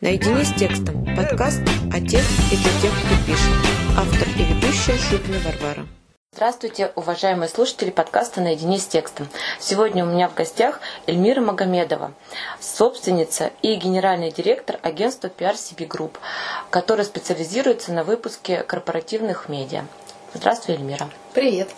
Наедине с текстом. Подкаст о тех и для тех, кто пишет. Автор и ведущая Шубина Варвара. Здравствуйте, уважаемые слушатели подкаста «Наедине с текстом». Сегодня у меня в гостях Эльмира Магомедова, собственница и генеральный директор агентства PR CB Group, которая специализируется на выпуске корпоративных медиа. Здравствуй, Эльмира. Привет.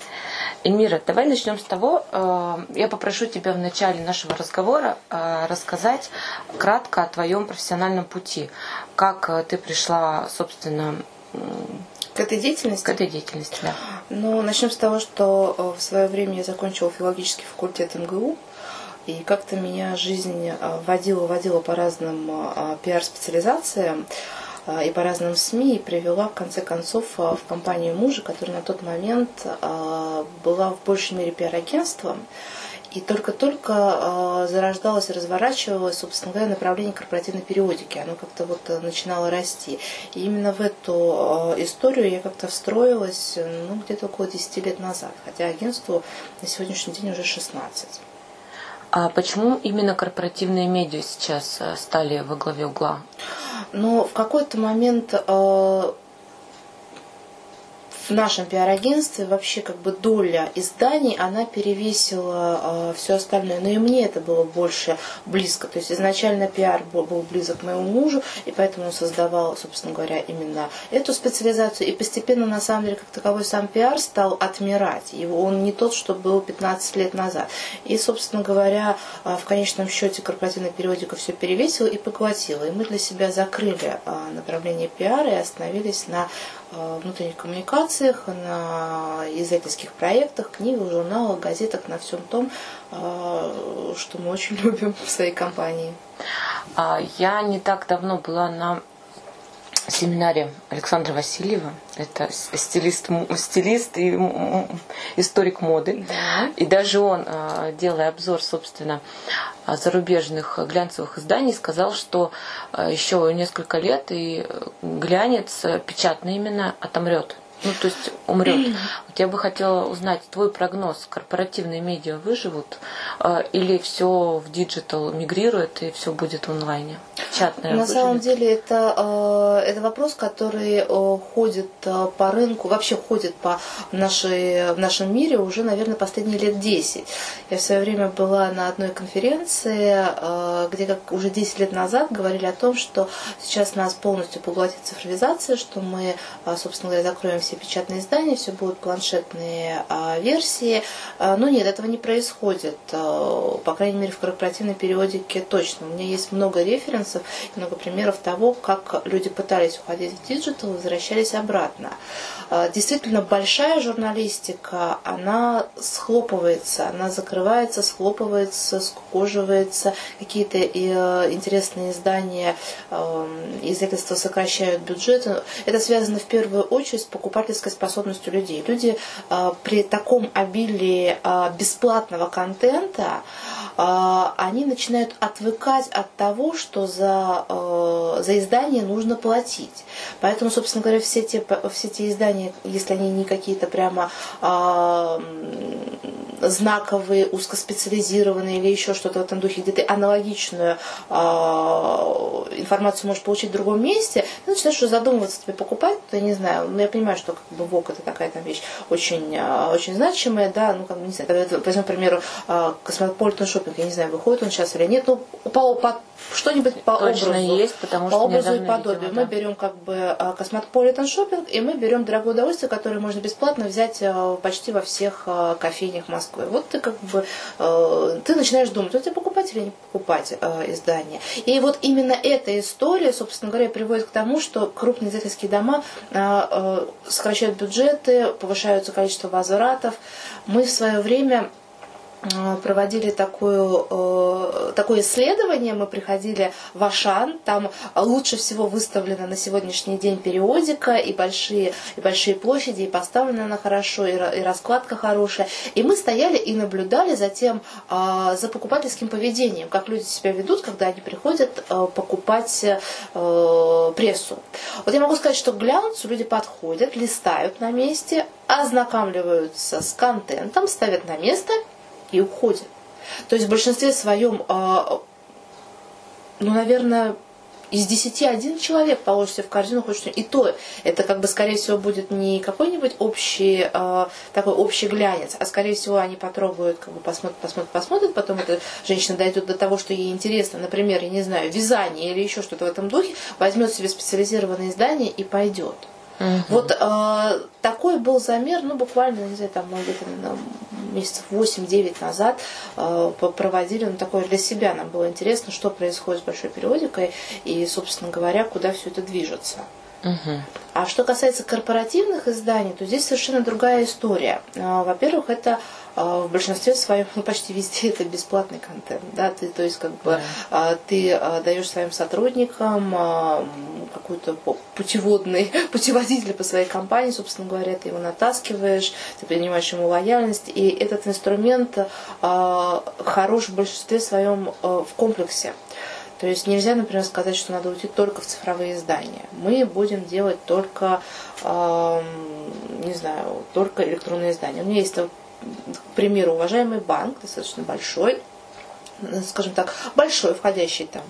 Эльмира, давай начнем с того, э, я попрошу тебя в начале нашего разговора э, рассказать кратко о твоем профессиональном пути. Как э, ты пришла, собственно, к этой деятельности? К этой деятельности, да. Ну, начнем с того, что в свое время я закончила филологический факультет МГУ. И как-то меня жизнь водила, водила по разным пиар-специализациям. И по разным СМИ, и привела в конце концов а, в компанию мужа, которая на тот момент а, была в большей мере пиар-агентством. И только-только зарождалось разворачивалось, собственно говоря, направление корпоративной периодики. Оно как-то вот начинало расти. И именно в эту историю я как-то встроилась ну, где-то около 10 лет назад. Хотя агентству на сегодняшний день уже 16. А почему именно корпоративные медиа сейчас стали во главе угла? Но в какой-то момент э, в нашем пиар-агентстве вообще как бы доля изданий, она перевесила э, все остальное. Но и мне это было больше близко. То есть изначально пиар был, был близок моему мужу, и поэтому он создавал, собственно говоря, именно эту специализацию. И постепенно, на самом деле, как таковой сам пиар стал отмирать. И он не тот, что был 15 лет назад. И, собственно говоря, э, в конечном счете корпоративная периодика все перевесила и поглотила. И мы для себя закрыли э, направление пиара и остановились на внутренних коммуникациях, на издательских проектах, книгах, журналах, газетах, на всем том, э, что мы очень любим в своей компании. А, я не так давно была на семинаре Александра Васильева. Это стилист, стилист и историк моды. Да. И даже он, а, делая обзор, собственно, зарубежных глянцевых изданий, сказал, что а, еще несколько лет и глянец печатный именно отомрет. Ну, то есть умрет. Вот я бы хотела узнать твой прогноз. Корпоративные медиа выживут э, или все в digital мигрирует и все будет в онлайне? Печатное На выживет? самом деле это, э, это вопрос, который э, ходит э, по рынку, вообще ходит по нашей, в нашем мире уже, наверное, последние лет 10. Я в свое время была на одной конференции, э, где как уже 10 лет назад говорили о том, что сейчас нас полностью поглотит цифровизация, что мы, э, собственно говоря, закроем все все печатные издания, все будут планшетные а, версии. А, но нет, этого не происходит. А, по крайней мере, в корпоративной периодике точно. У меня есть много референсов, много примеров того, как люди пытались уходить в digital, возвращались обратно. Действительно, большая журналистика, она схлопывается, она закрывается, схлопывается, скукоживается. Какие-то интересные издания, издательства сокращают бюджеты. Это связано в первую очередь с покупателями покупательской способностью людей. Люди а, при таком обилии а, бесплатного контента, а, они начинают отвыкать от того, что за, за издание нужно платить. Поэтому, собственно говоря, все те, все те издания, если они не какие-то прямо знаковые, узкоспециализированные или еще что-то в этом духе, где ты аналогичную информацию можешь получить в другом месте, ты начинаешь задумываться, тебе покупать, то я не знаю, ну, я понимаю, что как бы Vogue это такая там вещь очень, э, очень значимая, да, ну, как бы, не знаю, возьмем, к примеру, Cosmopolitan Shopping, я не знаю, выходит он сейчас или нет, ну, по, по, что-нибудь по Точно образу. есть, потому по что образу и подобию. Мы да. берем как бы Cosmopolitan Shopping, и мы берем дорогое удовольствие, которое можно бесплатно взять почти во всех кофейнях Москвы. Вот ты как бы, ты начинаешь думать, вот тебе покупать или не покупать издание. И вот именно эта история, собственно говоря, приводит к тому, что крупные издательские дома сокращают бюджеты, повышаются количество возвратов. Мы в свое время проводили такую, э, такое исследование, мы приходили в Ашан, там лучше всего выставлена на сегодняшний день периодика, и большие, и большие площади, и поставлена она хорошо, и, раскладка хорошая. И мы стояли и наблюдали за тем, э, за покупательским поведением, как люди себя ведут, когда они приходят покупать прессу. Вот я могу сказать, что к глянцу люди подходят, листают на месте, ознакомливаются с контентом, ставят на место – и уходят. То есть в большинстве своем, а, ну, наверное, из десяти один человек положит себе в корзину хоть что И то, это как бы, скорее всего, будет не какой-нибудь общий, э, такой общий глянец, а скорее всего, они потрогают, как бы посмотрят, посмотрят, посмотрят, потом эта женщина дойдет до того, что ей интересно, например, я не знаю, вязание или еще что-то в этом духе, возьмет себе специализированное издание и пойдет. Угу. Вот э, такой был замер, ну, буквально, не знаю, там, где-то месяцев 8-9 назад э, проводили ну, такое для себя. Нам было интересно, что происходит с большой периодикой и, собственно говоря, куда все это движется. Угу. А что касается корпоративных изданий, то здесь совершенно другая история. Э, во-первых, это а, в большинстве своем, ну почти везде это бесплатный контент, да, ты, то есть как бы да. ты а, даешь своим сотрудникам а, какой-то путеводный, путеводитель по своей компании, собственно говоря, ты его натаскиваешь, ты принимаешь ему лояльность, и этот инструмент хорош в большинстве своем в комплексе. То есть нельзя, например, сказать, что надо уйти только в цифровые издания. Мы будем делать только, э, не знаю, только электронные издания. У меня есть к примеру, уважаемый банк, достаточно большой, скажем так, большой, входящий там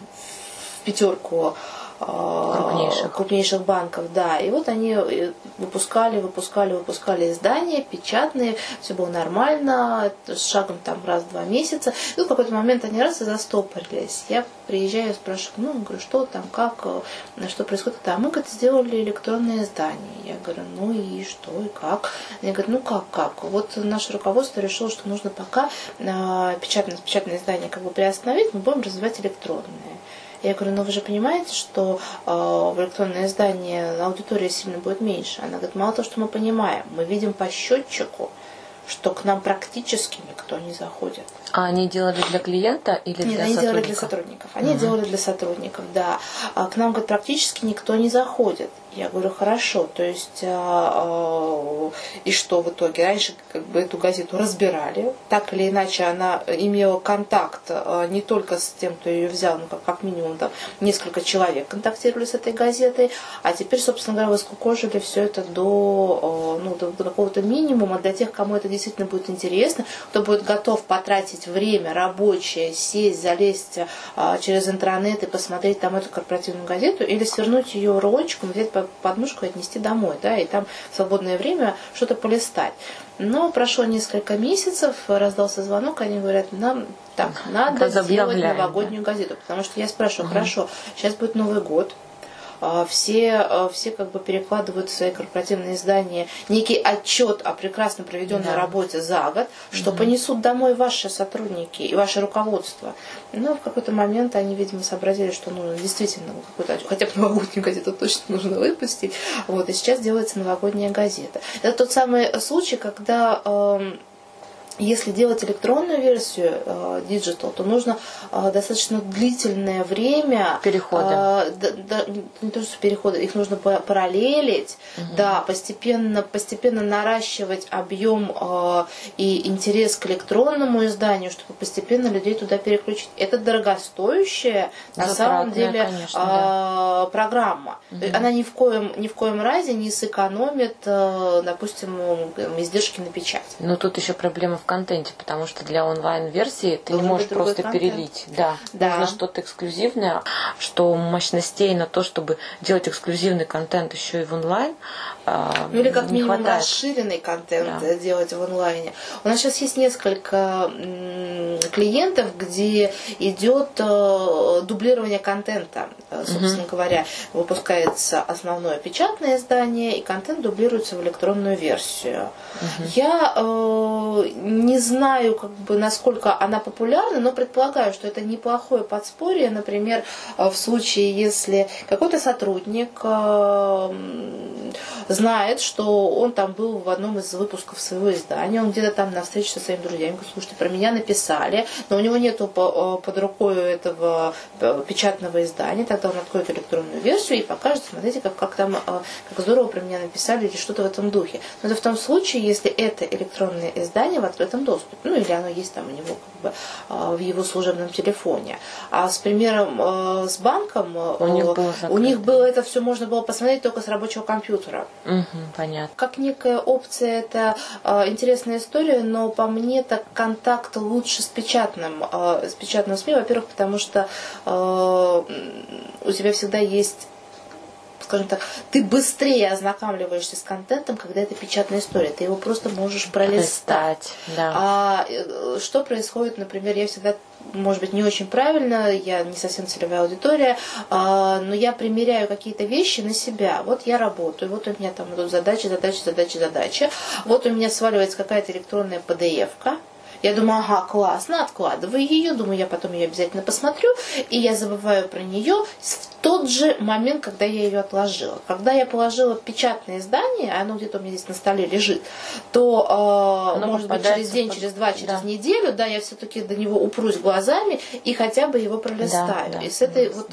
в пятерку крупнейших. крупнейших банков, да. И вот они э, выпускали, выпускали, выпускали издания печатные, все было нормально, с шагом там раз в два месяца. И в какой-то момент они раз и застопорились. Я приезжаю, спрашиваю, ну, говорю, что там, как, э, что происходит. Да, мы, говорит, сделали электронное издание. Я говорю, ну и что, и как? Они говорят, ну как, как? Вот наше руководство решило, что нужно пока э, печатное, печатное издание как бы приостановить, мы будем развивать электронное. Я говорю, ну вы же понимаете, что э, в электронное издание аудитория сильно будет меньше. Она говорит, мало того, что мы понимаем, мы видим по счетчику, что к нам практически никто не заходит. А они делали для клиента или Нет, для они сотрудников? делали для сотрудников. Они угу. делали для сотрудников, да. А к нам, говорит, практически никто не заходит. Я говорю, хорошо, то есть, а, а, и что в итоге? Раньше как бы эту газету разбирали, так или иначе она имела контакт а, не только с тем, кто ее взял, но как, как минимум там несколько человек контактировали с этой газетой, а теперь, собственно говоря, воскукожили все это до, а, ну, до, до какого-то минимума для тех, кому это действительно будет интересно, кто будет готов потратить время рабочее, сесть, залезть а, через интернет и посмотреть там эту корпоративную газету или свернуть ее ручком, взять подмышку и отнести домой, да, и там в свободное время что-то полистать. Но прошло несколько месяцев, раздался звонок, они говорят, нам так, надо сделать новогоднюю газету. Потому что я спрашиваю, хорошо, сейчас будет Новый год, все, а, все как бы перекладывают в свои корпоративные издания некий отчет о прекрасно проведенной да. работе за год, что угу. понесут домой ваши сотрудники и ваше руководство. Но в какой-то момент они, видимо, сообразили, что ну, действительно какую-то хотя бы новогоднюю газету точно нужно выпустить. Вот, и сейчас делается новогодняя газета. Это тот самый случай, когда э, если делать электронную версию э, digital, то нужно э, достаточно длительное время перехода. Э, да, да, не то что перехода, их нужно параллелить, угу. да, постепенно, постепенно наращивать объем э, и интерес к электронному изданию, чтобы постепенно людей туда переключить. Это дорогостоящая на самом деле конечно, э, да. программа. Угу. Она ни в коем ни в коем разе не сэкономит, э, допустим, издержки на печать. Но тут еще проблема в контенте, потому что для онлайн-версии ты Должен не можешь просто контент. перелить. Да, да. Нужно что-то эксклюзивное, что мощностей на то, чтобы делать эксклюзивный контент еще и в онлайн. А, ну или как минимум хватает. расширенный контент да. делать в онлайне. У нас сейчас есть несколько клиентов, где идет э, дублирование контента. Э, собственно угу. говоря, выпускается основное печатное издание, и контент дублируется в электронную версию. Угу. Я э, не знаю, как бы, насколько она популярна, но предполагаю, что это неплохое подспорье, например, э, в случае, если какой-то сотрудник э, знает, что он там был в одном из выпусков своего издания, он где-то там на встрече со своими друзьями, говорит, слушайте, про меня написали, но у него нету э, под рукой этого печатного издания, тогда он откроет электронную версию и покажет, смотрите, как, как там, как здорово про меня написали или что-то в этом духе. Но это в том случае, если это электронное издание, в открытом доступе. Ну, или оно есть там у него как бы в его служебном телефоне. А с примером э, с банком у э, у них было это все можно было посмотреть только с рабочего компьютера. Угу, понятно. Как некая опция, это э, интересная история, но по мне так контакт лучше с печатным, э, с печатным СМИ, во-первых, потому что э, у тебя всегда есть скажем так, ты быстрее ознакомливаешься с контентом, когда это печатная история. Ты его просто можешь пролистать. да. А э, что происходит, например, я всегда может быть, не очень правильно, я не совсем целевая аудитория, а, но я примеряю какие-то вещи на себя. Вот я работаю, вот у меня там идут задачи, задачи, задачи, задачи. Вот у меня сваливается какая-то электронная PDF-ка, я думаю, ага, классно, откладываю ее, думаю, я потом ее обязательно посмотрю, и я забываю про нее в тот же момент, когда я ее отложила. Когда я положила печатное издание, оно где-то у меня здесь на столе лежит, то, э, может быть, через день, через два, через да. неделю, да, я все-таки до него упрусь глазами и хотя бы его пролистаю. Да, да, и с этой да. вот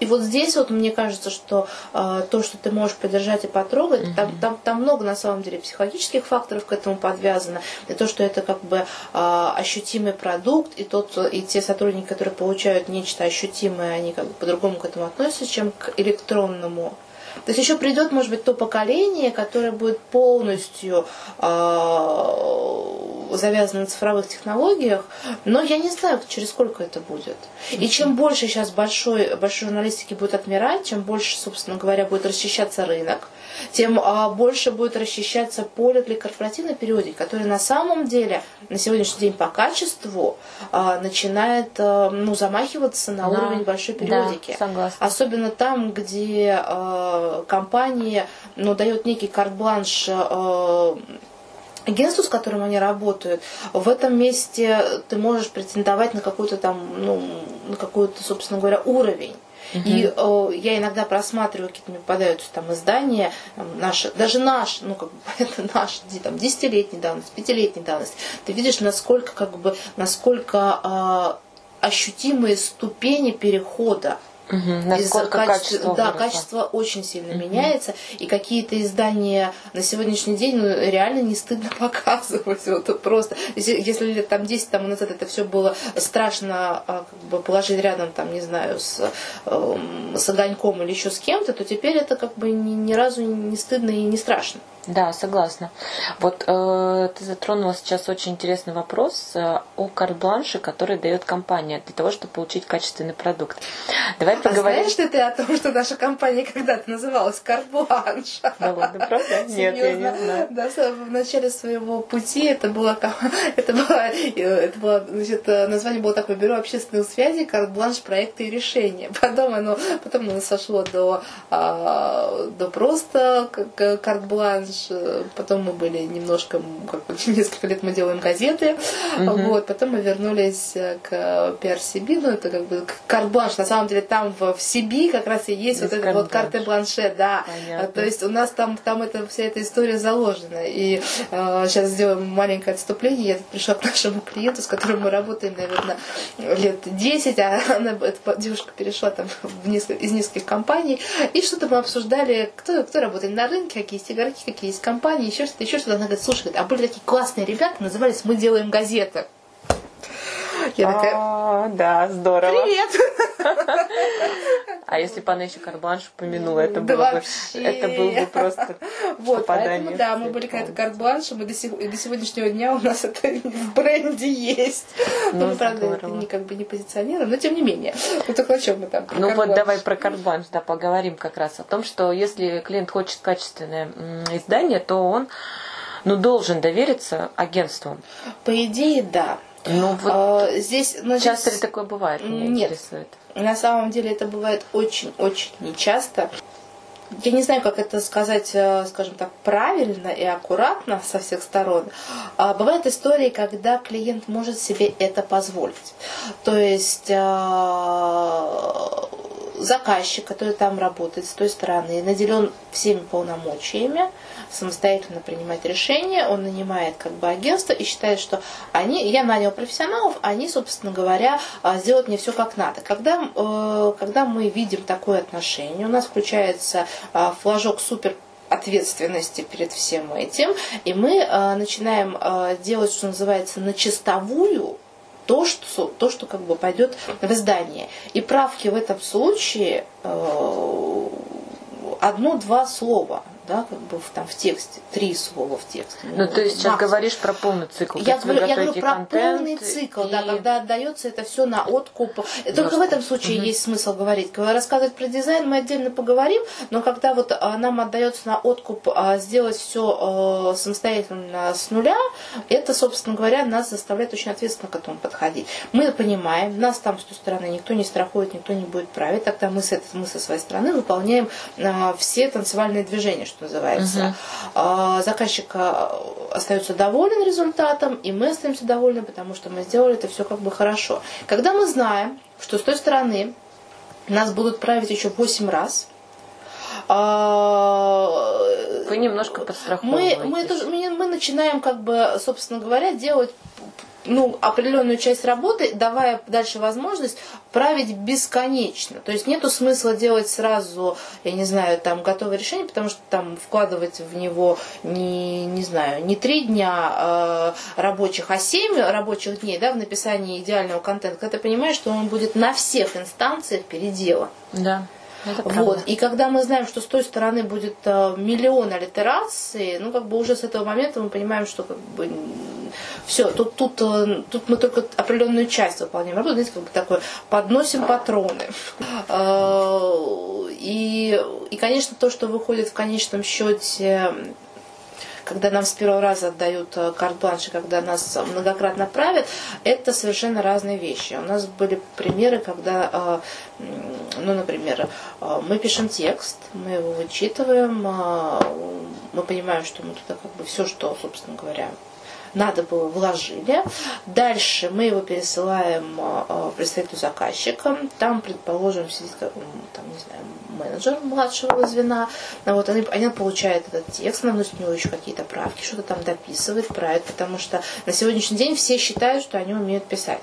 и вот здесь вот мне кажется, что э, то, что ты можешь подержать и потрогать, mm-hmm. там, там, там много на самом деле психологических факторов к этому подвязано. И то, что это как бы э, ощутимый продукт, и, тот, и те сотрудники, которые получают нечто ощутимое, они как бы по-другому к этому относятся, чем к электронному. То есть еще придет, может быть, то поколение, которое будет полностью э, завязаны на цифровых технологиях, но я не знаю, через сколько это будет. И чем больше сейчас большой, большой журналистики будет отмирать, чем больше, собственно говоря, будет расчищаться рынок, тем а, больше будет расчищаться поле для корпоративной периодики, которая на самом деле на сегодняшний день по качеству а, начинает а, ну, замахиваться на да. уровень большой периодики. Да, согласна. Особенно там, где компания ну, дает некий карт-бланш агентству, с которым они работают, в этом месте ты можешь претендовать на какой-то там, ну, на какой-то, собственно говоря, уровень. И э, я иногда просматриваю, какие-то мне попадаются там издания, там, наши, даже наш, ну как бы это наш, там, десятилетней давности, пятилетней давности. Ты видишь, насколько, как бы, насколько э, ощутимые ступени перехода Угу, насколько качество, да, качество очень сильно угу. меняется, и какие-то издания на сегодняшний день ну, реально не стыдно показывать. Вот просто, если, если лет там 10 тому назад это все было страшно а, как бы положить рядом, там, не знаю, с, э, с огоньком или еще с кем-то, то теперь это как бы ни, ни разу не стыдно и не страшно. Да, согласна. Вот э, ты затронула сейчас очень интересный вопрос э, о карт-бланше, который дает компания для того, чтобы получить качественный продукт. Давай а поговорим. знаешь ли ты о том, что наша компания когда-то называлась карт-бланш? Да ладно, правда? Нет, я не знаю. Да, в начале своего пути это было, это было, это было значит, название было такое бюро общественных связей, карт-бланш проекты и решения. Потом оно, потом оно сошло до, а, до просто карт-бланш знаешь, потом мы были немножко, как несколько лет мы делаем газеты, угу. вот, потом мы вернулись к PRCB, ну, это как бы карт-бланш, на самом деле там в, в CB как раз и есть Без вот это вот карты бланше, да, Понятно. то есть у нас там, там это, вся эта история заложена, и э, сейчас сделаем маленькое отступление, я пришла к нашему клиенту, с которым мы работаем, наверное, лет 10, а она, эта девушка перешла там в несколько, из нескольких компаний, и что-то мы обсуждали, кто, кто работает на рынке, какие есть игроки, какие есть компании, еще что-то, еще что-то. Она говорит, слушай, а были такие классные ребята, назывались «Мы делаем газеты». Я такая, а, да, здорово. Привет! А если бы она еще карбланш упомянула, это было бы, это был бы просто вот, поэтому, да, мы были какая-то карт-бланш, мы до, сегодняшнего дня у нас это в бренде есть. Ну, мы, правда, это не, как бы не позиционируем, но тем не менее. Ну, только о чем мы там? Ну, вот давай про карт-бланш, да, поговорим как раз о том, что если клиент хочет качественное издание, то он ну, должен довериться агентству. По идее, да. Ну, вот а, здесь, значит, часто ли такое бывает? Меня нет. интересует. На самом деле это бывает очень-очень нечасто. Я не знаю, как это сказать, э, скажем так, правильно и аккуратно со всех сторон. А бывают истории, когда клиент может себе это позволить. То есть э, заказчик, который там работает с той стороны, наделен всеми полномочиями, самостоятельно принимать решения, он нанимает как бы агентство и считает, что они, я нанял профессионалов, они, собственно говоря, а, сделают мне все как надо. Когда, э, когда мы видим такое отношение, у нас включается а, флажок супер ответственности перед всем этим, и мы э, начинаем делать, что называется, на чистовую то, что, то, что как бы пойдет в издание. И правки в этом случае э, одно-два слова да, как бы в, там в тексте, три слова в тексте. Ну, ну то есть сейчас говоришь про полный цикл. Я говорю, я говорю про полный цикл, и... да, когда отдается это все на откуп. Только Просто. в этом случае угу. есть смысл говорить. Когда рассказывать про дизайн, мы отдельно поговорим, но когда вот а, нам отдается на откуп а, сделать все самостоятельно с нуля, это, собственно говоря, нас заставляет очень ответственно к этому подходить. Мы понимаем, нас там с той стороны никто не страхует, никто не будет править, тогда мы, с этой, мы со своей стороны выполняем а, все танцевальные движения, что называется. Угу. Заказчик а, остается доволен результатом, и мы остаемся довольны, потому что мы сделали это все как бы хорошо. Когда мы знаем, что с той стороны нас будут править еще 8 раз, а, вы немножко подстраховываетесь. Мы, мы, мы начинаем, как бы, собственно говоря, делать ну, определенную часть работы, давая дальше возможность править бесконечно. То есть нету смысла делать сразу, я не знаю, там готовое решение, потому что там вкладывать в него не, не знаю, не три дня э, рабочих, а семь рабочих дней да, в написании идеального контента, когда ты понимаешь, что он будет на всех инстанциях переделан. Да. Вот. И когда мы знаем, что с той стороны будет э, миллион аллитераций, ну, как бы уже с этого момента мы понимаем, что как бы все, тут, тут, э, тут мы только определенную часть выполняем работу, знаете, как бы такое, подносим патроны. Э, и, и, конечно, то, что выходит в конечном счете когда нам с первого раза отдают э, карт-бланш, когда нас многократно правят, это совершенно разные вещи. У нас были примеры, когда, ну, например, мы пишем текст, мы его вычитываем, мы понимаем, что мы туда как бы все, что, собственно говоря, надо было, вложили. Дальше мы его пересылаем а, представителю заказчика. Там, предположим, сидит там, не знаю, менеджер младшего звена. Вот, они, они получают этот текст, наносят в него еще какие-то правки, что-то там дописывают, правят, потому что на сегодняшний день все считают, что они умеют писать.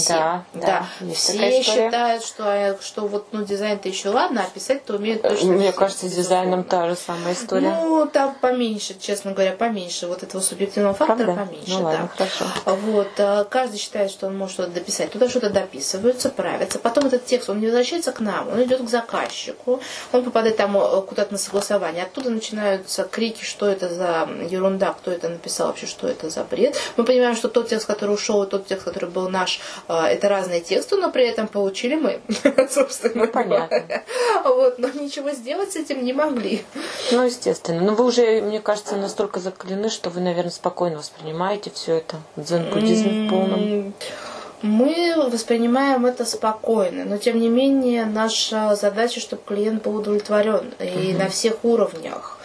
Все. Да, да. да. Все считают, что, что вот ну, дизайн-то еще ладно, а писать-то умеют точно. Мне кажется, с дизайном та же самая история. Ну, там поменьше, честно говоря, поменьше. Вот этого субъективного фактора Правда? поменьше. Ну, ладно, да. хорошо. Вот, а, каждый считает, что он может что-то дописать. Туда что-то дописываются, правятся. Потом этот текст, он не возвращается к нам, он идет к заказчику, он попадает там э, куда-то на согласование. Оттуда начинаются крики, что это за ерунда, кто это написал вообще, что это за бред. Мы понимаем, что тот текст, который ушел, и тот текст, который был наш, это разные тексты, но при этом получили мы, собственно. Ну, понятно. Вот, но ничего сделать с этим не могли. Ну, естественно. Но вы уже, мне кажется, настолько закалены, что вы, наверное, спокойно воспринимаете все это. Дзен-буддизм в полном. Мы воспринимаем это спокойно, но тем не менее наша задача, чтобы клиент был удовлетворен и угу. на всех уровнях.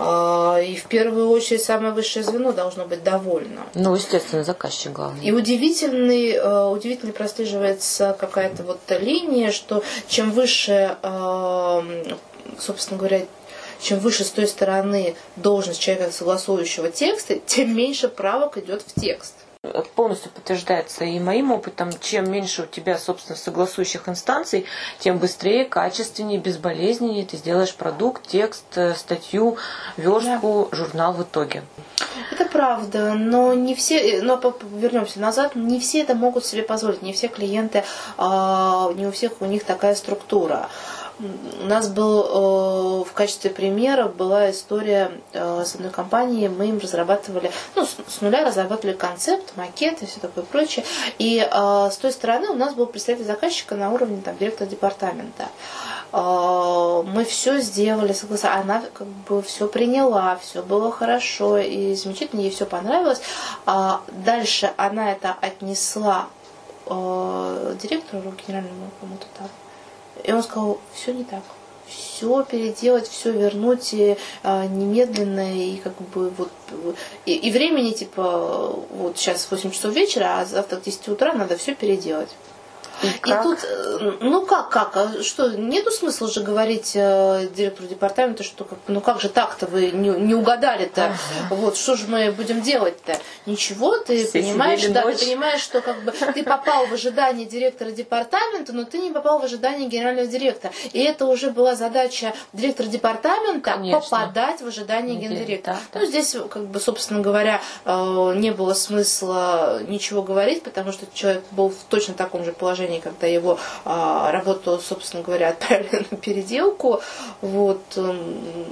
А, и в первую очередь самое высшее звено должно быть довольно. Ну, естественно, заказчик главный. И удивительный, э, удивительно прослеживается какая-то вот линия, что чем выше, э, собственно говоря, чем выше с той стороны должность человека, согласующего текста, тем меньше правок идет в текст полностью подтверждается и моим опытом, чем меньше у тебя, собственно, согласующих инстанций, тем быстрее, качественнее, безболезненнее ты сделаешь продукт, текст, э, статью, верстку, да. журнал в итоге. Это правда, но не все, э, но вернемся назад, не все это могут себе позволить, не все клиенты, а, не у всех у них такая структура. У нас был э, в качестве примера была история э, с одной компанией, мы им разрабатывали, ну, с, нуля разрабатывали концепт, макет и все такое прочее. И э, с той стороны у нас был представитель заказчика на уровне там, директора департамента. Мы все сделали, согласовали, она как бы все приняла, все было хорошо и замечательно, ей все понравилось. А дальше она это отнесла директору генеральному кому-то там и он сказал, все не так. Все переделать, все вернуть и, а, немедленно и как бы вот и, и времени типа вот сейчас 8 часов вечера, а завтра к 10 утра надо все переделать. И, и тут, э, ну как, как, а что, нету смысла же говорить э, директору департамента, что ну как же так-то вы не, не угадали-то, Ага. вот что же мы будем делать-то? Ничего, ты Все понимаешь, да, ночь. ты понимаешь, что как бы ты попал в ожидание директора департамента, но ты не попал в ожидание генерального директора. И это уже была задача директора департамента Конечно. попадать в ожидание гендиректора. да, да. Ну, здесь, как бы, собственно говоря, э, не было смысла ничего говорить, потому что человек был в точно таком же положении, когда его а, работу, собственно говоря, отправили на переделку. Вот. эм,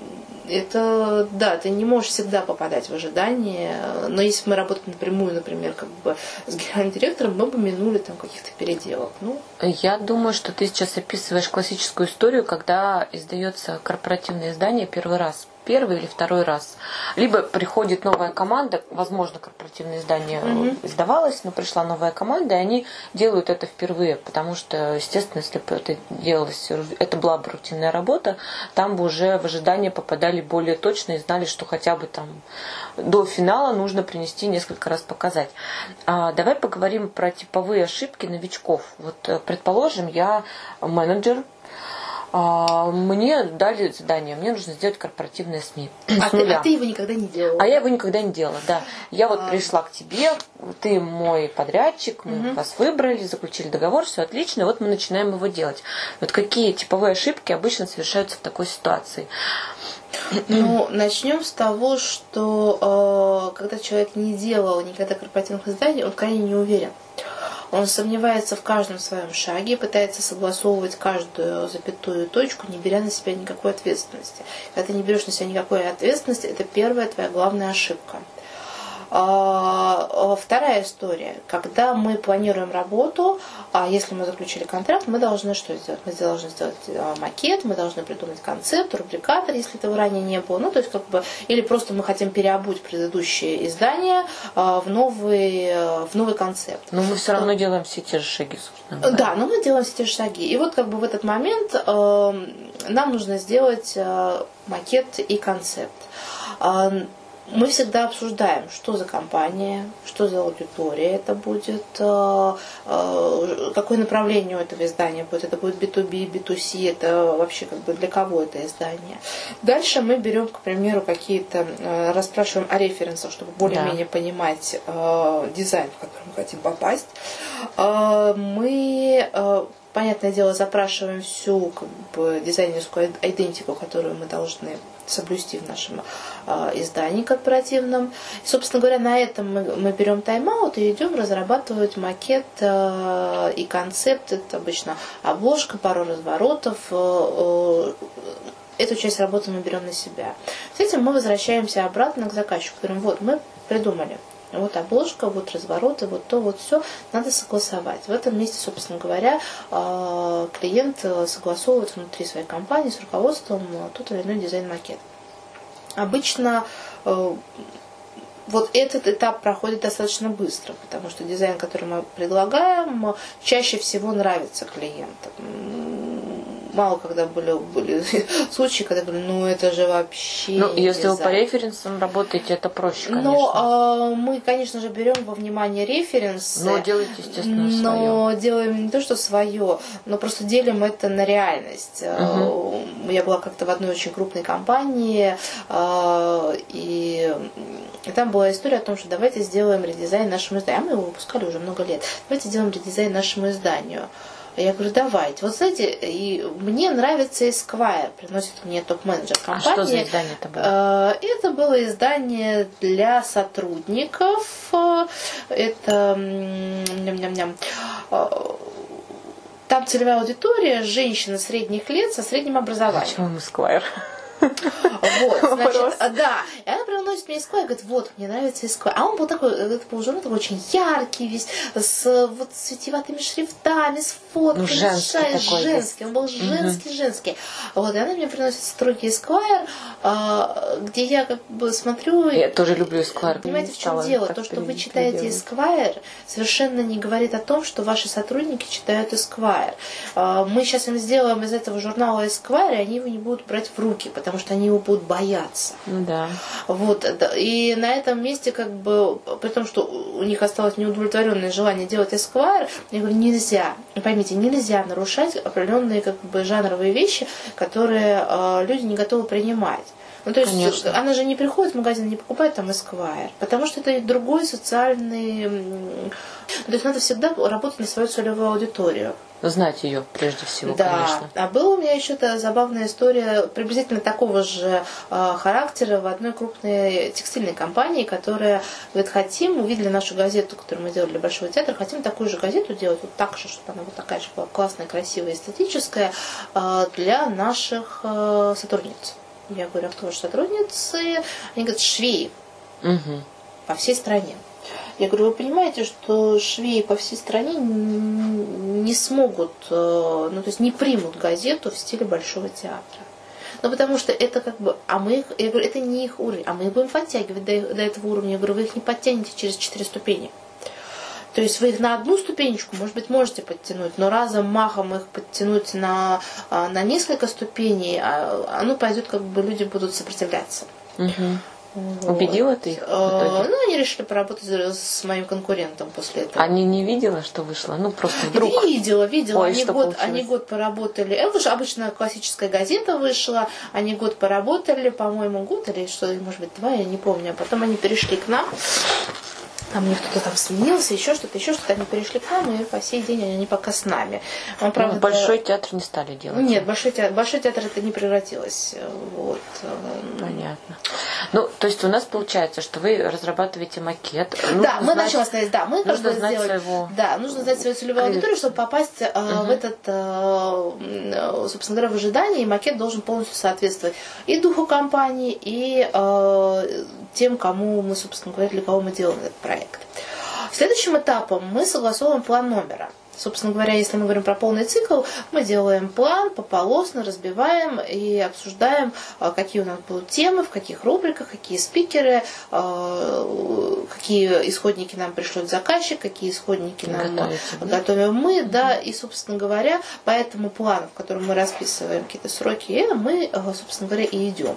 Это, да, ты не можешь всегда попадать в ожидание, но если мы работаем напрямую, например, как бы с генеральным директором, мы бы минули там каких-то переделок. Ну, Я думаю, что ты сейчас описываешь классическую историю, когда издается корпоративное издание первый раз. Первый или второй раз. Либо приходит новая команда, возможно, корпоративное издание Мгм. издавалось, но пришла новая команда, и они делают это впервые, потому что, естественно, если бы это делалось, это была бы рутинная работа, там бы уже в ожидание попадали более точно и знали, что хотя бы там до финала нужно принести несколько раз показать. А, давай поговорим про типовые ошибки новичков. Вот, э, предположим, я менеджер, мне дали задание, мне нужно сделать корпоративное СМИ. а, ты, а ты его никогда не делал. А я его никогда не делала, да. Я вот А. пришла к тебе, ты мой подрядчик, мы вас выбрали, заключили договор, все отлично, вот мы начинаем его делать. Вот какие типовые ошибки обычно совершаются в такой ситуации? Ну, начнем с того, что э, когда человек не делал никогда корпоративных изданий, он крайне не уверен. Он сомневается в каждом своем шаге, пытается согласовывать каждую запятую точку, не беря на себя никакой ответственности. Когда ты не берешь на себя никакой ответственности, это первая твоя главная ошибка. А, а, Вторая история. Когда мы планируем работу, а если мы заключили контракт, мы должны что сделать? Мы должны сделать а, макет, мы должны придумать концепт, рубрикатор, если этого ранее не было. Ну, то есть, как бы, или просто мы хотим переобуть предыдущее издание в новый, в новый концепт. Но мы все равно делаем все те же шаги, собственно. Да, но мы делаем все те же шаги. И вот как бы в этот момент нам нужно сделать макет и концепт. Мы всегда обсуждаем, что за компания, что за аудитория это будет, э, э, какое направление у этого издания будет. Это будет B2B, B2C, это вообще как бы для кого это издание. Дальше мы берем, к примеру, какие-то, э, расспрашиваем о референсах, чтобы более-менее понимать э, дизайн, в который мы хотим попасть. Мы понятное дело, запрашиваем всю как бы, дизайнерскую идентику, которую мы должны соблюсти в нашем издании корпоративном. И, собственно говоря, на этом мы, мы берем тайм-аут и идем разрабатывать макет э, и концепт. Это обычно обложка, пару разворотов. Э, э, эту часть работы мы берем на себя. С этим мы возвращаемся обратно к заказчику. Говорим, вот, мы придумали вот обложка, вот развороты, вот то, вот все, надо согласовать. В этом месте, собственно говоря, э, клиент согласовывает внутри своей компании с руководством тот или иной дизайн-макет. Обычно э, вот этот этап проходит достаточно быстро, потому что дизайн, который мы предлагаем, чаще всего нравится клиентам. Мало когда были, были случаи, когда говорили, ну это же вообще Ну, если вы по референсам работаете, это проще, конечно. Но а, мы, конечно же, берем во внимание референсы. Но делаете, естественно, но делаем не то, что свое, но просто делим это на реальность. А, Я была как-то в одной очень крупной компании, а, и там была история о том, что давайте сделаем редизайн нашему изданию. А мы его выпускали уже много лет. Давайте сделаем редизайн нашему изданию. Я говорю, давайте. Вот знаете, и мне нравится Esquire, приносит мне топ-менеджер А компании. что за издание это было? Э, Это было издание для сотрудников. Это ням-ням-ням. Э, там целевая аудитория женщины средних лет со средним образованием. Почему мы Сквайр? Вот, значит, а, да. И она приносит мне Esquire, говорит, вот, мне нравится Esquire. А он был такой, это был журнал такой очень яркий весь, с вот с витиеватыми шрифтами, с фотками, Ну, женский шай- такой женский. Он был женский, женский. Вот, и она мне приносит строгий Esquire, а, где я как бы смотрю... и- Я тоже люблю Сквайр. Понимаете, в чем дело? То, что вы читаете Esquire, совершенно не говорит о том, что ваши сотрудники читают Esquire. А, Мы сейчас им сделаем из этого журнала Esquire, и они его не будут брать в руки, потому что они его будут бояться. Ну да. Вот, и на этом месте, как бы, при том, что у них осталось неудовлетворенное желание делать эсквайр, я говорю, нельзя, поймите, нельзя нарушать определенные как бы жанровые вещи, которые э, люди не готовы принимать. Ну, то есть Конечно. она же не приходит в магазин, не покупает там эсквайр, потому что это другой социальный... То есть надо всегда работать на свою целевую аудиторию. Знать ее прежде всего, да. конечно. А была у меня еще -то забавная история приблизительно такого же э, характера в одной крупной текстильной компании, которая говорит, хотим, увидели нашу газету, которую мы делали для Большого театра, хотим такую же газету делать, вот так же, чтобы она вот такая же была классная, красивая, эстетическая, э, для наших э, сотрудниц. Я говорю, а кто ваши сотрудницы? Они говорят, швеи. Угу. По всей стране. Я говорю, вы понимаете, что швеи по всей стране не смогут, э, ну то есть не примут газету в стиле Большого театра. Ну, потому что это как бы, а мы их, я говорю, это не их уровень, а мы их будем подтягивать до, до этого уровня. Я говорю, вы их не подтянете через четыре ступени. То есть вы их на одну ступенечку, может быть, можете подтянуть, но разом махом их подтянуть на, а, на несколько ступеней, а, оно пойдет, как бы люди будут сопротивляться. Угу. Вот. Убедила ты их? А, ну, они решили поработать с моим конкурентом после этого. Они не видела, что вышло? Ну, просто вдруг. Видела, видела. Ой, они, год, они год поработали. Это же обычно классическая газета вышла. Они год поработали, по-моему, год или что, может быть, два, я не помню. А потом они перешли к нам там них кто-то там сменился, еще что-то, еще что-то, они перешли к нам, и по сей день они пока с нами. Он, правда, ну, большой театр не стали делать. Нет, большой театр, большой театр это не превратилось. Вот. Понятно. Ну, то есть у нас получается, что вы разрабатываете макет. Нужно да, мы знать, начали да, мы нужно знать сделали, своего... Да, нужно знать свою целевую аудиторию, чтобы попасть э, угу. в этот, э, собственно говоря, в ожидании, и макет должен полностью соответствовать и духу компании, и э, тем, кому мы, собственно говоря, для кого мы делаем этот проект. Следующим этапом мы согласовываем план номера. Собственно говоря, если мы говорим про полный цикл, мы делаем план пополосно, разбиваем и обсуждаем, а, какие у нас будут темы, в каких рубриках, какие спикеры, а, какие исходники нам пришлет заказчик, какие исходники нам Готовите, готовим мы, да, и, собственно говоря, по этому плану, в котором мы расписываем какие-то сроки, мы, а, собственно говоря, и идем.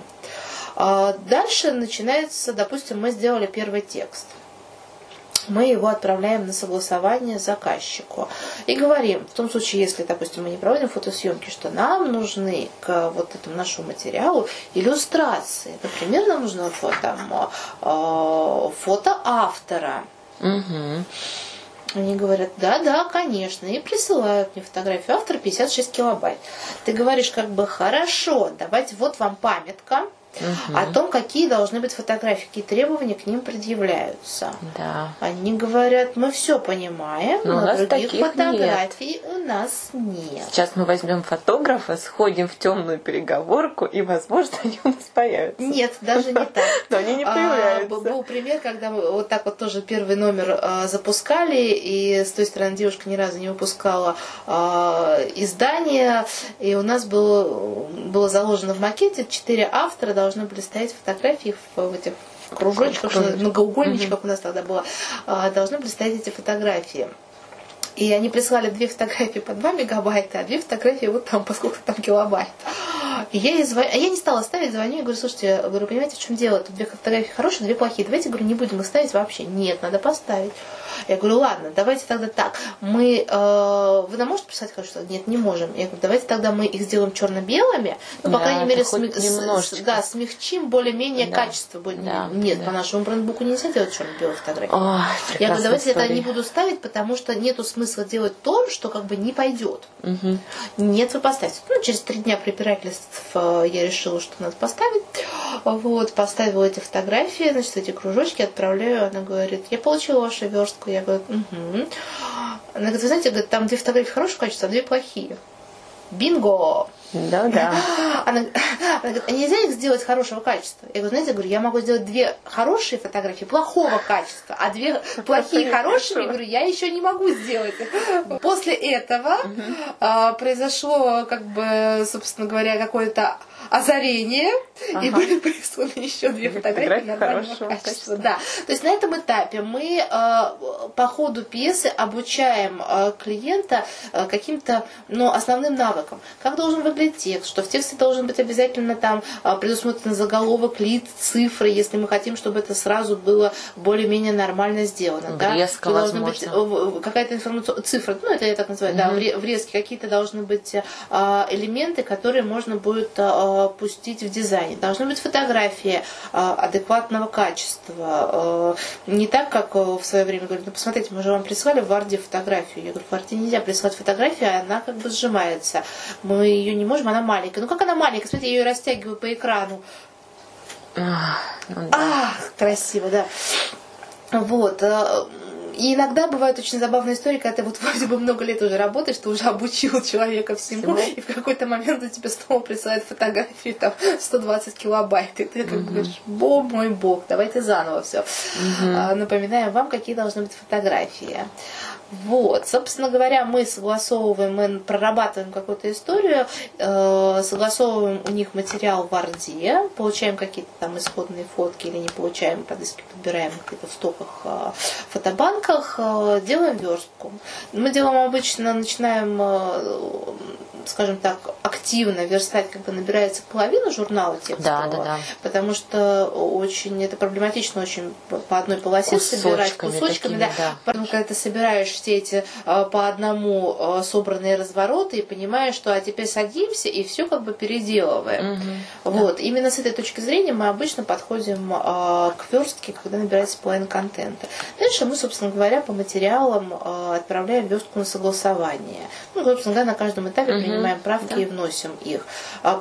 Дальше начинается, допустим, мы сделали первый текст мы его отправляем на согласование заказчику. И говорим, в том случае, если, допустим, мы не проводим фотосъемки, что нам нужны к вот этому нашему материалу иллюстрации. Например, нам нужно фото, э, фото автора. Угу. Они говорят, да, да, конечно, и присылают мне фотографию автора 56 килобайт. Ты говоришь, как бы, хорошо, давайте, вот вам памятка, угу. о том, какие должны быть фотографии, какие требования к ним предъявляются. Да. Они говорят, мы все понимаем, но, но у нас других фотографий нет. у нас нет. Сейчас мы возьмем фотографа, сходим в темную переговорку, и, возможно, они у нас появятся. Нет, даже не так. Но они не а, появляются. Был пример, когда мы вот так вот тоже первый номер а, запускали, и с той стороны девушка ни разу не выпускала а, издание, и у нас было, было заложено в макете четыре автора должны были стоять фотографии в, этих кружочках, многоугольничках угу. у нас тогда было, а, должны были стоять эти фотографии. И они прислали две фотографии по 2 мегабайта, а две фотографии вот там, поскольку там килобайт. И я, ей звон... а я не стала ставить, звоню и говорю, слушайте, говорю, понимаете, в чем дело? Тут две фотографии хорошие, две плохие. Давайте, говорю, не будем их ставить вообще. Нет, надо поставить. Я говорю, ладно, давайте тогда так. Мы, э, вы нам можете писать, что нет, не можем. Я говорю, давайте тогда мы их сделаем черно-белыми, ну, да, по крайней мере, сми- с, да, смягчим более-менее да. качество. Да, нет, да. по нашему брендбуку нельзя делать черно-белые фотографии. О, я говорю, давайте история. это не буду ставить, потому что нету смысла делать то, что как бы не пойдет. Угу. Нет, вы поставите. Ну, через три дня препирательств э, я решила, что надо поставить. Вот, поставила эти фотографии, значит, эти кружочки отправляю. Она говорит, я получила вашу верстку, я говорю, угу. Она говорит, вы знаете, говорит, там две фотографии хорошего качества, а две плохие. Бинго! Да, да. Она, она говорит, а нельзя их сделать хорошего качества? Я говорю, знаете, я говорю, я могу сделать две хорошие фотографии плохого качества, а две плохие хорошие, я говорю, я еще не могу сделать. После этого а, произошло, как бы, собственно говоря, какое-то озарение, ага. и были присланы еще две фотографии нормального качества. качества. Да. То есть на этом этапе мы э, по ходу пьесы обучаем э, клиента э, каким-то ну, основным навыкам. Как должен выглядеть текст, что в тексте должен быть обязательно там э, предусмотрен заголовок, лид, цифры, если мы хотим, чтобы это сразу было более-менее нормально сделано. Врезка, да? Должна быть какая-то информационная цифра, ну это я так называю, угу. да, врезки, какие-то должны быть э, элементы, которые можно будет э, пустить в дизайне. Должны быть фотографии адекватного качества. Не так, как в свое время говорят, ну посмотрите, мы же вам прислали в Варде фотографию. Я говорю, в Варде нельзя прислать фотографию, а она как бы сжимается. Мы ее не можем, она маленькая. Ну как она маленькая? Смотрите, я ее растягиваю по экрану. Ах, ну да. Ах красиво, да. Вот. И иногда бывают очень забавные истории, когда ты вот вроде бы много лет уже работаешь, ты уже обучил человека всему, всему? и в какой-то момент у тебя снова присылают фотографии там 120 килобайт, и ты как бы говоришь, бог мой бог, давайте заново все. Угу. Напоминаем вам, какие должны быть фотографии. Вот, собственно говоря, мы согласовываем, мы прорабатываем какую-то историю, э, согласовываем у них материал в Орде, получаем какие-то там исходные фотки или не получаем, подбираем где-то в стоках, э, фотобанках, э, делаем верстку. Мы делаем обычно, начинаем скажем так, активно верстать, когда набирается половина журнала текстового, да, да, да. потому что очень это проблематично очень по одной полосе кусочками собирать кусочками, такими, да. да. Потом, когда ты собираешь все эти а, по одному а, собранные развороты и понимаешь, что а теперь садимся и все как бы переделываем. Угу, вот да. именно с этой точки зрения мы обычно подходим а, к верстке, когда набирается половина контента. Дальше мы, собственно говоря, по материалам отправляем верстку на согласование. Ну, собственно говоря, на каждом этапе угу принимаем правки да. и вносим их.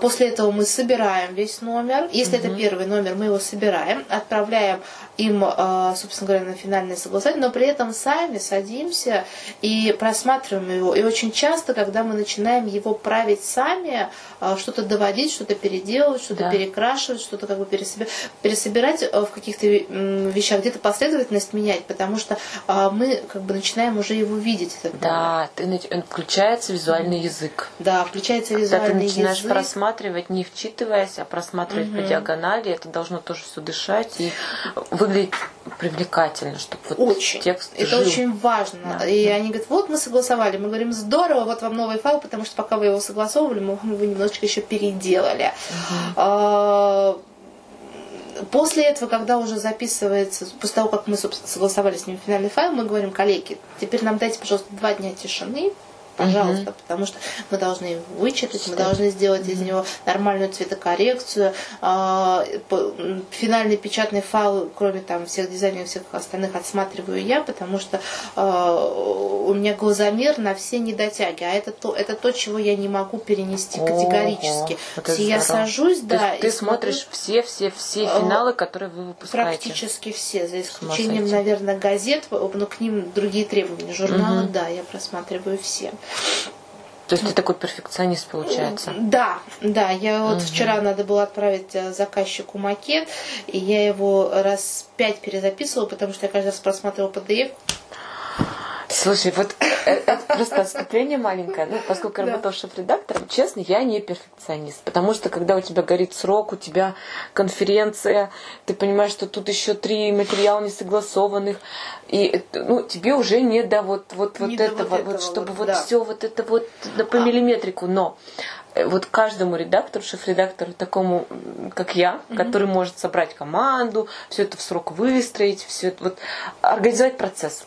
После этого мы собираем весь номер. Если угу. это первый номер, мы его собираем, отправляем им, а, собственно говоря, на финальное согласование, но при этом сами садимся и просматриваем его. И очень часто, когда мы начинаем его править сами, что-то доводить, что-то переделывать, что-то да. перекрашивать, что-то как бы пересобирать, пересобирать в каких-то вещах, где-то последовательность менять, потому что мы как бы начинаем уже его видеть. Этот да, ты, включается визуальный язык. Да, включается визуальный Когда ты начинаешь язык. просматривать, не вчитываясь, а просматривать угу. по диагонали, это должно тоже все дышать и выглядеть привлекательно, чтобы вот очень. текст Это жил. очень важно. Да, и да. они говорят, вот мы согласовали. Мы говорим, здорово, вот вам новый файл, потому что пока вы его согласовывали, мы его немножечко еще переделали. Угу. После этого, когда уже записывается, после того, как мы, собственно, согласовали с ним финальный файл, мы говорим, коллеги, теперь нам дайте, пожалуйста, два дня тишины, пожалуйста, угу. потому что мы должны вычитать, мы должны сделать угу. из него нормальную цветокоррекцию. А, финальный печатный файл, кроме там всех дизайнеров, всех остальных, отсматриваю я, потому что а, у меня глазомер на все недотяги, а это то, это то, чего я не могу перенести категорически. Ого, я сажусь, да. Ты, ты смотришь все, все, все а, финалы, которые вы выпускаете? Практически все, за исключением, наверное, газет, но к ним другие требования. Журналы, угу. да, я просматриваю все. То есть ты такой перфекционист, получается? Да, да. Я вот угу. вчера надо было отправить э, заказчику макет, и я его раз пять перезаписывала, потому что я каждый раз просматривала PDF, Слушай, вот э, это просто отступление маленькое. Ну, поскольку я работала шеф-редактором, честно, я не перфекционист. Потому что когда у тебя горит срок, у тебя конференция, ты понимаешь, что тут еще три материала не согласованных, и ну, тебе уже не до вот, вот, вот, этого, вот, этого, вот, чтобы вот, вот да. все вот это вот да, по миллиметрику. Но э, вот каждому редактору, шеф-редактору, такому, как я, mm-hmm. который может собрать команду, все это в срок выстроить, все это вот организовать процесс.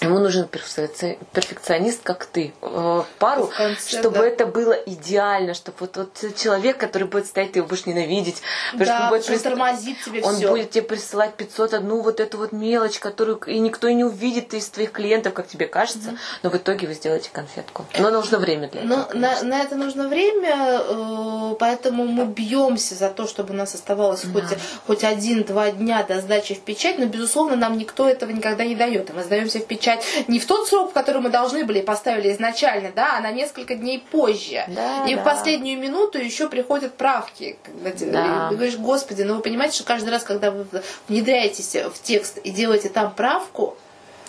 Ему нужен перфекционист, как ты, э, пару, конце, чтобы да. это было идеально, чтобы вот, вот человек, который будет стоять, ты его будешь ненавидеть, да, что он будет прис... тормозит тебе Он все. будет тебе присылать 500 одну вот эту вот мелочь, которую и никто и не увидит из твоих клиентов, как тебе кажется, mm но в итоге вы сделаете конфетку. Но нужно время для этого. Но на, на это нужно время, э, поэтому мы бьемся за то, чтобы у нас оставалось да. хоть, хоть один-два дня до сдачи в печать, но безусловно нам никто этого никогда не дает. Мы сдаемся в печать отвечать не в тот срок, в который мы должны были поставили изначально, да, а на несколько дней позже. Да, и да. в последнюю минуту еще приходят правки. Когда да. ты говоришь, господи, ну вы понимаете, что каждый раз, когда вы внедряетесь в текст и делаете там правку,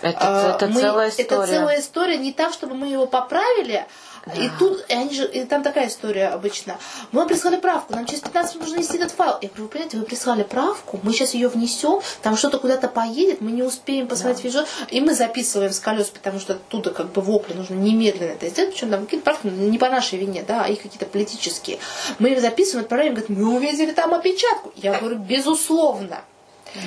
это, это, мы, целая история. Это целая история. Не так, чтобы мы его поправили, Да. И тут, и они же, и там такая история обычно. Мы вам прислали правку, нам через 15 минут нужно нести этот файл. Я говорю, вы понимаете, вы прислали правку, мы сейчас ее внесем, там что-то куда-то поедет, мы не успеем посмотреть да. видео, и мы записываем с колес, потому что оттуда как бы вопли нужно немедленно это сделать, причем там какие-то правки не по нашей вине, да, а их какие-то политические. Мы их записываем, отправляем, говорят, мы увидели там опечатку. Я говорю, безусловно.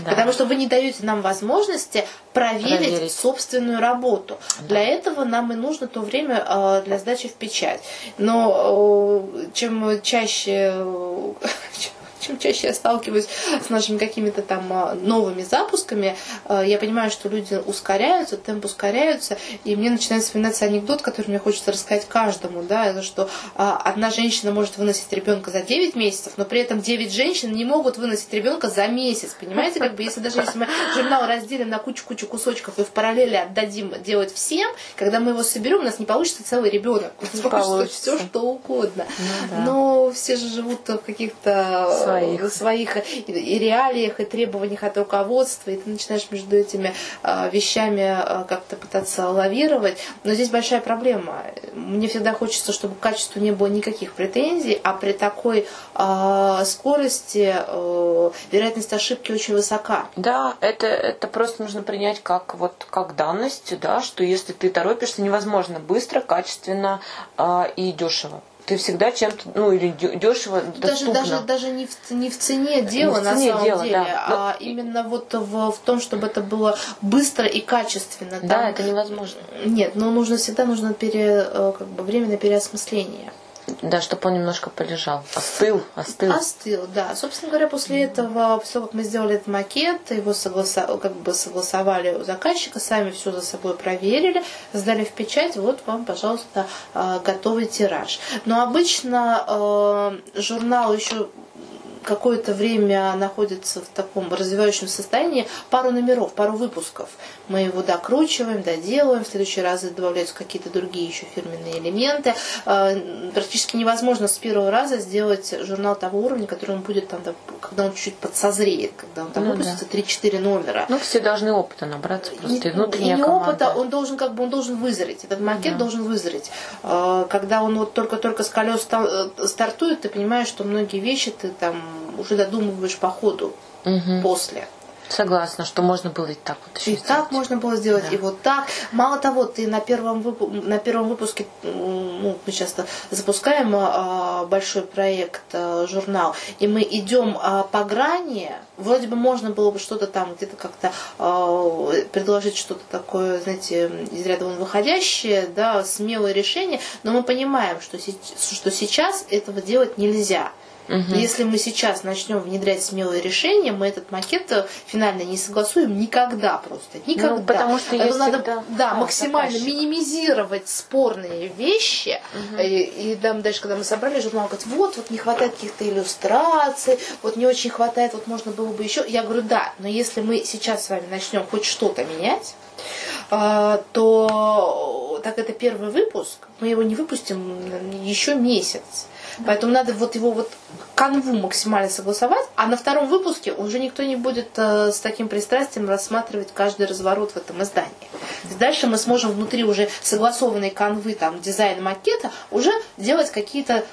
Да. Потому что вы не даете нам возможности проверить, проверить. собственную работу. Да. Для этого нам и нужно то время э, для сдачи в печать. Но э, чем чаще э, чем чаще я сталкиваюсь с нашими какими-то там а, новыми запусками, а, я понимаю, что люди ускоряются, темп ускоряются, и мне начинает вспоминаться анекдот, который мне хочется рассказать каждому, да, это что а, одна женщина может выносить ребенка за 9 месяцев, но при этом 9 женщин не могут выносить ребенка за месяц, понимаете, как бы если даже если мы журнал разделим на кучу-кучу кусочков и в параллели отдадим делать всем, когда мы его соберем, у нас не получится целый ребенок, у нас получится все что угодно. Ну, да. Но все же живут в каких-то своих, своих и реалиях, и требованиях от руководства, и ты начинаешь между этими а, вещами а, как-то пытаться лавировать. Но здесь большая проблема. Мне всегда хочется, чтобы к качеству не было никаких претензий, а при такой э, скорости э, вероятность ошибки очень высока. Да, это, это просто нужно принять как, вот, как данность, да, что если ты торопишься, невозможно быстро, качественно э, и дешево ты всегда чем-то, ну, или дешево, даже, Даже, даже не, в, не в цене дела, в цене на самом деле, да. а Но... именно вот в, в том, чтобы это было быстро и качественно. Да, Там... это невозможно. Нет, но нужно всегда нужно пере, э, как бы, время на переосмысление. Да, чтобы он немножко полежал. Остыл, остыл. Остыл, да. Собственно говоря, после этого, после того, как мы сделали этот макет, его согласа... как бы согласовали у заказчика, сами все за собой проверили, сдали в печать, вот вам, пожалуйста, э, готовый тираж. Но обычно э, журнал еще какое-то время находится в таком развивающем состоянии, пару номеров, пару выпусков. Мы его докручиваем, доделываем, в следующий раз добавляются какие-то другие еще фирменные элементы. А, практически невозможно с первого раза сделать журнал того уровня, который он будет там, когда он чуть-чуть подсозреет, когда он там ну, выпустится да. 3-4 номера. Ну, все должны опыта набраться просто, и, внутренняя и не команда. опыта, он должен как бы, он должен вызреть, этот макет да. должен вызреть. А, когда он вот только-только с колес э, стартует, ты понимаешь, что многие вещи ты там уже додумываешь по ходу угу. после. Согласна, что можно было и так вот И сделать. так можно было сделать, да. и вот так. Мало того, ты на первом, вып... на первом выпуске, ну, мы часто запускаем а, большой проект, а, журнал, и мы идем а, по грани, вроде бы можно было бы что-то там где-то как-то а, предложить что-то такое, знаете, из ряда вон выходящее, да, смелое решение, но мы понимаем, что, что сейчас этого делать нельзя. Угу. Если мы сейчас начнем внедрять смелые решения, мы этот макет э, финально не согласуем никогда просто. Никогда. Ну, потому что Это надо всегда... да, а, максимально заказчик. минимизировать спорные вещи. Угу. И, и там дальше, когда мы собрали журнал, говорит, вот, вот не хватает каких-то иллюстраций, вот не очень хватает, вот можно было бы еще. Я говорю, да, но если мы сейчас с вами начнем хоть что-то менять, э, то так это первый выпуск, мы его не выпустим еще месяц. Поэтому надо вот его вот канву максимально согласовать, а на втором выпуске уже никто не будет э, с таким пристрастием рассматривать каждый разворот в этом издании. Дальше мы сможем внутри уже согласованной канвы, там, дизайн макета, уже делать какие-то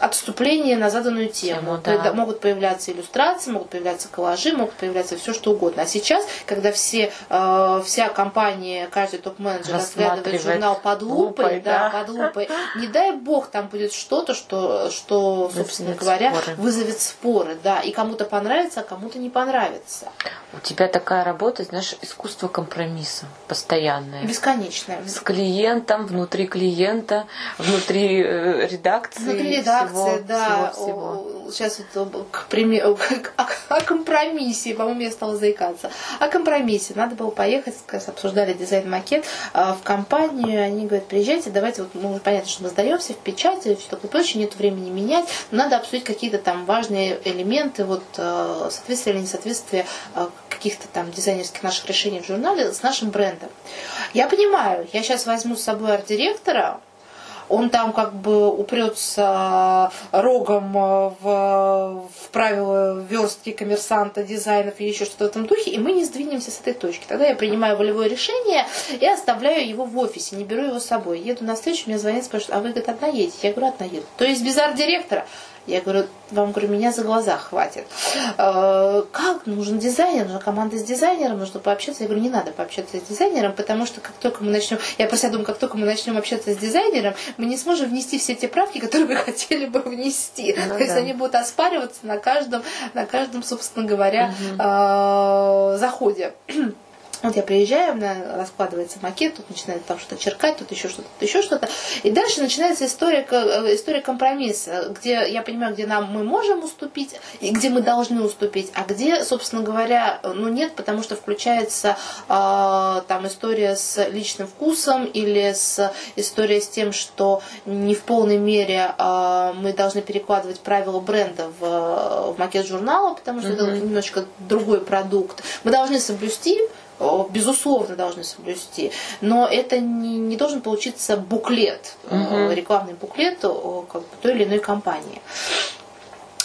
отступление на заданную тему. тему да. Могут появляться иллюстрации, могут появляться коллажи, могут появляться все что угодно. А сейчас, когда все, э, вся компания, каждый топ-менеджер разглядывает журнал под лупой, лупой да, да. под лупой, не дай бог там будет что-то, что, что собственно вызовет говоря, споры. вызовет споры. Да, и кому-то понравится, а кому-то не понравится. У тебя такая работа, знаешь, искусство компромисса постоянное. Бесконечное. С клиентом, внутри клиента, внутри э, редакции. Внутри редакции реакция, да. Всего, всего. Сейчас вот к примеру, о, о компромиссе, по-моему, я стала заикаться. О компромиссе. Надо было поехать, как обсуждали дизайн-макет а, в компанию. Они говорят, приезжайте, давайте, вот, ну, понятно, что мы сдаемся в печати, все такое прочее, нет времени менять, но надо обсудить какие-то там важные элементы, вот а, соответствие или несоответствие а, каких-то там дизайнерских наших решений в журнале с нашим брендом. Я понимаю, я сейчас возьму с собой арт-директора, он там как бы упрется рогом в, в правила верстки коммерсанта, дизайнов и еще что-то в этом духе, и мы не сдвинемся с этой точки. Тогда я принимаю волевое решение и оставляю его в офисе, не беру его с собой. Еду на встречу, мне звонят, спрашивают, а вы, говорит, одна едете? Я говорю, одна еду. То есть без арт-директора? Я говорю, вам, говорю, меня за глаза хватит. «Э, как? Нужен дизайнер, нужна команда с дизайнером, нужно пообщаться. Я говорю, не надо пообщаться с дизайнером, потому что как только мы начнем, я просто думаю, как только мы начнем общаться с дизайнером, мы не сможем внести все те правки, которые мы хотели бы внести. Ну, То да. есть они будут оспариваться на каждом, на каждом, собственно говоря, угу. заходе. Вот я приезжаю, у меня раскладывается макет, тут начинает там что-то черкать, тут еще что-то, тут еще что-то. И дальше начинается история, э, история компромисса, где я понимаю, где нам мы можем уступить, и где мы должны уступить, а где, собственно говоря, ну нет, потому что включается э, там история с личным вкусом или с история с тем, что не в полной мере э, мы должны перекладывать правила бренда в, в макет журнала, потому что mm-hmm. это немножечко другой продукт. Мы должны соблюсти безусловно, должны соблюсти. Но это не, не должен получиться буклет, угу. рекламный буклет как бы, той или иной компании.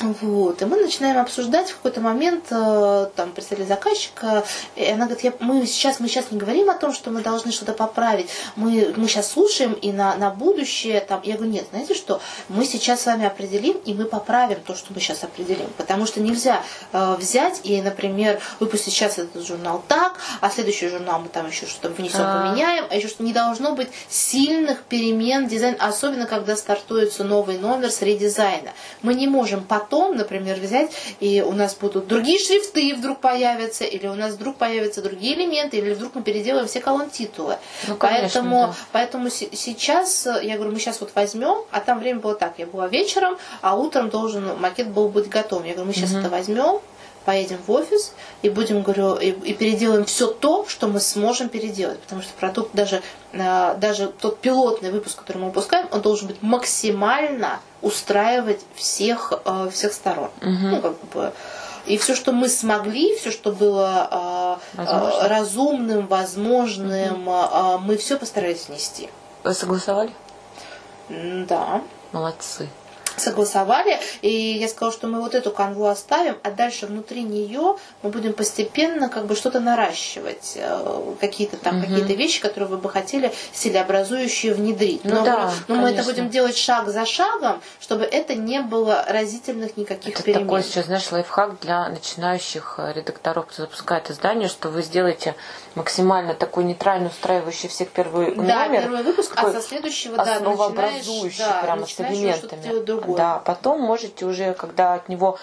Вот. И мы начинаем обсуждать в какой-то момент, э, там, представитель заказчика, и она говорит, я, мы, сейчас, мы сейчас не говорим о том, что мы должны что-то поправить, мы, мы сейчас слушаем и на, на будущее, там, я говорю, нет, знаете что, мы сейчас с вами определим, и мы поправим то, что мы сейчас определим, потому что нельзя э, взять и, например, выпустить сейчас этот журнал так, а следующий журнал мы там еще что-то внесем, а. поменяем, а еще что не должно быть сильных перемен дизайна, особенно когда стартуется новый номер с редизайна. Мы не можем потом потом, например, взять, и у нас будут другие шрифты вдруг появятся, или у нас вдруг появятся другие элементы, или вдруг мы переделаем все колонн титулы. Ну, конечно, поэтому, да. поэтому сейчас, я говорю, мы сейчас вот возьмем, а там время было так, я была вечером, а утром должен макет был быть готов. Я говорю, мы сейчас угу. это возьмем, поедем в офис и будем, говорю, и, и переделаем все то, что мы сможем переделать. Потому что продукт, даже, э, даже тот пилотный выпуск, который мы выпускаем, он должен быть максимально устраивать всех, э, всех сторон. Угу. Ну, как бы, и все, что мы смогли, все, что было э, разумным, возможным, угу. мы все постарались внести. Вы согласовали? Да. Молодцы согласовали, и я сказала, что мы вот эту канву оставим, а дальше внутри нее мы будем постепенно как бы что-то наращивать, э, какие-то там угу. какие-то вещи, которые вы бы хотели стилеобразующие внедрить. Ну, но да, но мы это будем делать шаг за шагом, чтобы это не было разительных никаких это перемен. такой сейчас, знаешь, лайфхак для начинающих э, редакторов, кто запускает издание, что вы сделаете максимально такой нейтрально устраивающий всех первый да, номер. первый выпуск, а со следующего, да, начинаешь, да, прямо с элементами. Да, потом можете уже, когда от него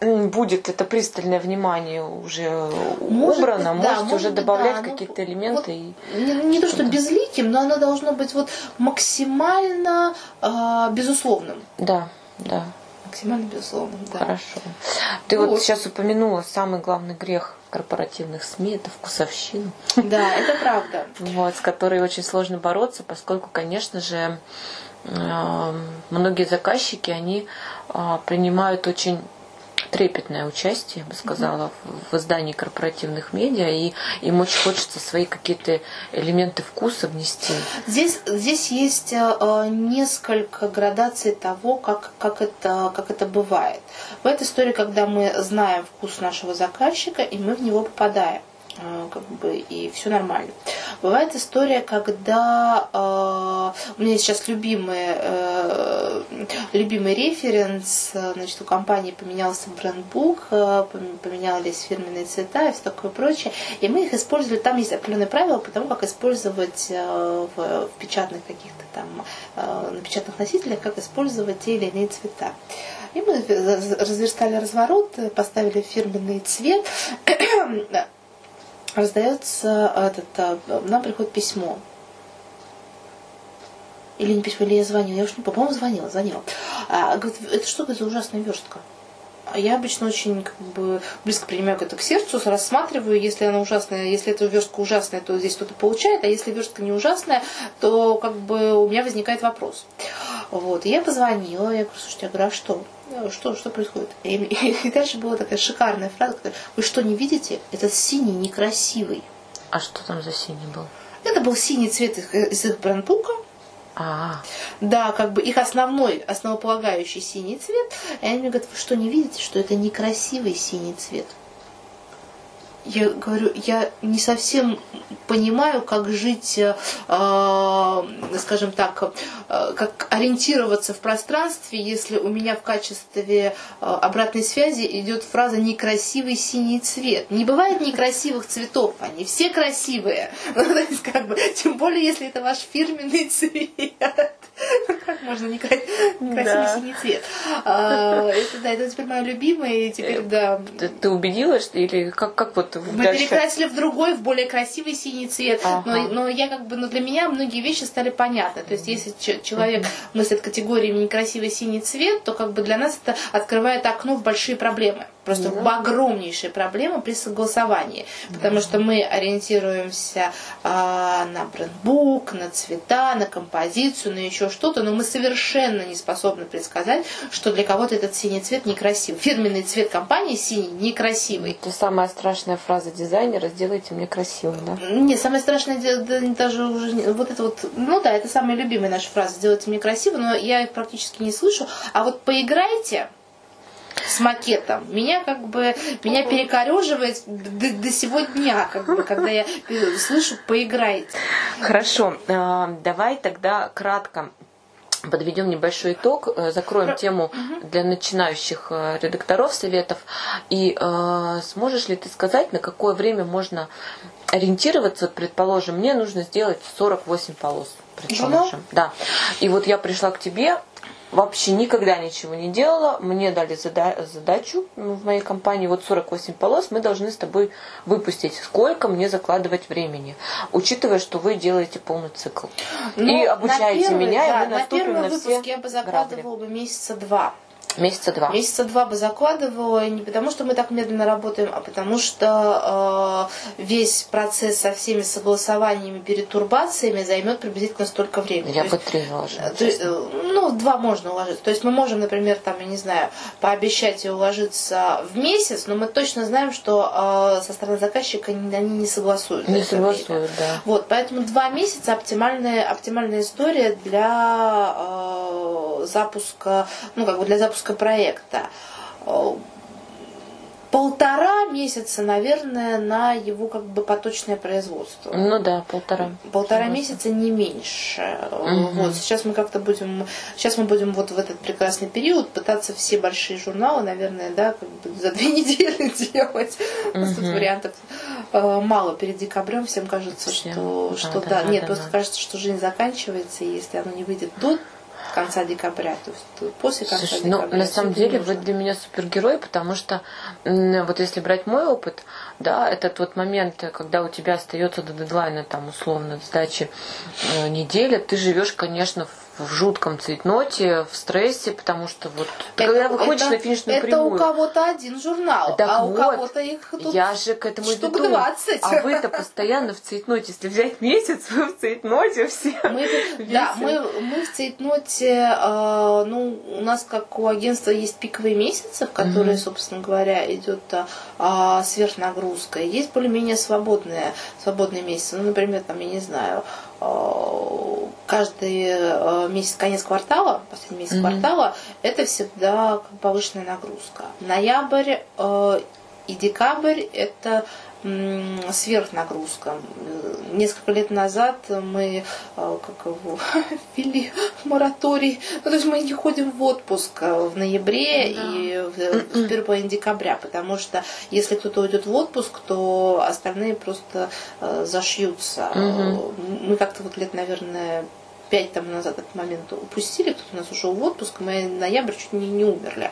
будет это пристальное внимание уже может убрано, быть, можете да, уже добавлять да, какие-то элементы. Вот, и... не, не то, что безликим, но оно должно быть вот максимально э, безусловным. Да, да. Максимально безусловным, да. Хорошо. Ты вот. вот сейчас упомянула самый главный грех корпоративных СМИ, это вкусовщину. Да, это правда. Вот, с которой очень сложно бороться, поскольку, конечно же, Эм, многие заказчики, они а, принимают очень трепетное участие, я бы сказала, в издании корпоративных медиа, и им очень хочется свои какие-то элементы вкуса внести. Здесь, здесь есть э, несколько градаций того, как, как, это, как это бывает. В этой истории, когда мы знаем вкус нашего заказчика, и мы в него попадаем. А, как бы и все нормально. Бывает история, когда э, у меня сейчас любимый, э, любимый референс, значит, у компании поменялся брендбук, э, поменялись фирменные цвета и все такое прочее, и мы их использовали, там есть определенные правила по тому, как использовать э, в, в печатных каких-то там, э, на печатных носителях, как использовать те или иные цвета. И мы разверстали разворот, поставили фирменный цвет, раздается этот, а, нам приходит письмо. Или не письмо, или я звонила, я уж не по-моему, звонила, звонила. А, говорит, это что за ужасная верстка? А я обычно очень как бы, близко принимаю это к сердцу, рассматриваю, если она ужасная, если эта верстка ужасная, то здесь кто-то получает, а если верстка не ужасная, то как бы у меня возникает вопрос. Вот. И я позвонила, я говорю, слушайте, я говорю, а что? Что, что происходит? И, и, и дальше была такая шикарная фраза, которая, вы что, не видите? Этот синий некрасивый. А что там за синий был? Это был синий цвет из их брендбука, А, Да, как бы их основной, основополагающий синий цвет. И они мне говорят, вы что, не видите, что это некрасивый синий цвет? Я говорю, я не совсем понимаю, как жить, э, э, скажем так, э, как ориентироваться в пространстве, если у меня в качестве э, обратной связи идет фраза «некрасивый синий цвет». Не бывает некрасивых цветов, они все красивые. Ну, то есть, как бы, тем более, если это ваш фирменный цвет. Ну, Как можно не кра- красивый Да. синий цвет? А, Это, да, это теперь мое любимое, и теперь, да, ты, убедилась, или как, как вот мы дальше? перекрасили в другой, в более красивый синий цвет. Ага. Но, но я как бы, но для меня многие вещи стали понятны. То есть, если человек мыслит категориями некрасивый синий цвет, то как бы для нас это открывает окно в большие проблемы. Просто в огромнейшие проблемы при согласовании. Потому что мы ориентируемся а, на брендбук, на цвета, на композицию, на еще что-то, но мы совершенно не способны предсказать, что для кого-то этот синий цвет некрасивый. Фирменный цвет компании синий некрасивый. Это самая страшная фраза дизайнера «сделайте мне красивым», да? Не, дело, да, даже уже вот это вот, ну да, это самая любимая наша фраза «сделайте мне красиво», но я их практически не слышу. А вот поиграйте с макетом. Меня как бы, меня перекореживает до, до сего дня, как бы, когда я слышу «поиграйте». Хорошо, э, давай тогда кратко подведем небольшой итог, э, закроем тему для начинающих э, редакторов советов. И э, сможешь ли ты сказать, на какое время можно ориентироваться? Вот, предположим, мне нужно сделать 48 полос. Предположим. Да. И вот я пришла к тебе, вообще никогда ничего не делала. Мне дали зада- задачу ну, в моей компании, вот 48 полос мы должны с тобой выпустить. Сколько мне закладывать времени? Учитывая, что вы делаете полный цикл. и Ну, на обучаете первый, меня, да, и мы на первый на выпуск все я бы грабли. закладывала бы месяца два. Месяца два. Месяца два бы закладывала, не потому что мы так медленно работаем, а потому что э, весь процесс со всеми согласованиями, перетурбациями займет приблизительно столько времени. Я бы три заложила. э, то есть, э, ну, два можно уложиться. То есть мы можем, например, там, я не знаю, пообещать и уложиться в месяц, но мы точно знаем, что э, со стороны заказчика они они не согласуют. Не время. согласуют, да. Вот, поэтому два месяца оптимальная, оптимальная история для э, запуска, ну, как бы для запуска проекта. Э, Полтора месяца, наверное, на его как бы поточное производство. Ну да, полтора. Полтора месяца не меньше. Мгм. Вот сейчас мы как-то будем, сейчас мы будем вот в этот прекрасный период пытаться все большие журналы, наверное, да, как бы за две недели делать. У нас тут вариантов э, мало перед декабрем. Всем кажется, Всем. что, Да, что да, да, да, нет, да, просто да. кажется, что жизнь заканчивается, и если оно не выйдет до конца декабря, то есть после конца Слушай, ну декабря. на самом деле нужно. вы для меня супергерой, потому что вот если брать мой опыт, да, этот вот момент, когда у тебя остается до дедлайна там условно сдачи э, неделя, ты живешь, конечно, в в жутком цейтноте, в стрессе, потому что вот Это- когда выходишь это- на финишную Это прямую, у кого-то один журнал, Так а у вот, кого-то их тут я же к этому штук веду. 20. А вы-то постоянно в цейтноте. Если взять месяц, вы в цейтноте все. Мы, да, мы, мы в цейтноте, э, ну, у нас, как у агентства, есть пиковые месяцы, в которые, собственно говоря, идет э, сверхнагрузка. И есть более-менее свободные, свободные месяцы. Ну, например, там, я не знаю, каждый э, месяц, конец квартала, последний месяц Мгм. квартала, это всегда повышенная нагрузка. Ноябрь э, и декабрь это сверхнагрузка. Э, Несколько лет назад мы э, как его ввели мораторий. Ну, то есть мы не ходим в отпуск э, в ноябре Да. и в, в первой декабря, потому что если кто-то уйдет в отпуск, то остальные просто зашьются. Мгм. Мы как-то вот лет, наверное, пять там назад этот момент упустили, кто-то у нас ушел в отпуск, мы ноябрь чуть не, не умерли.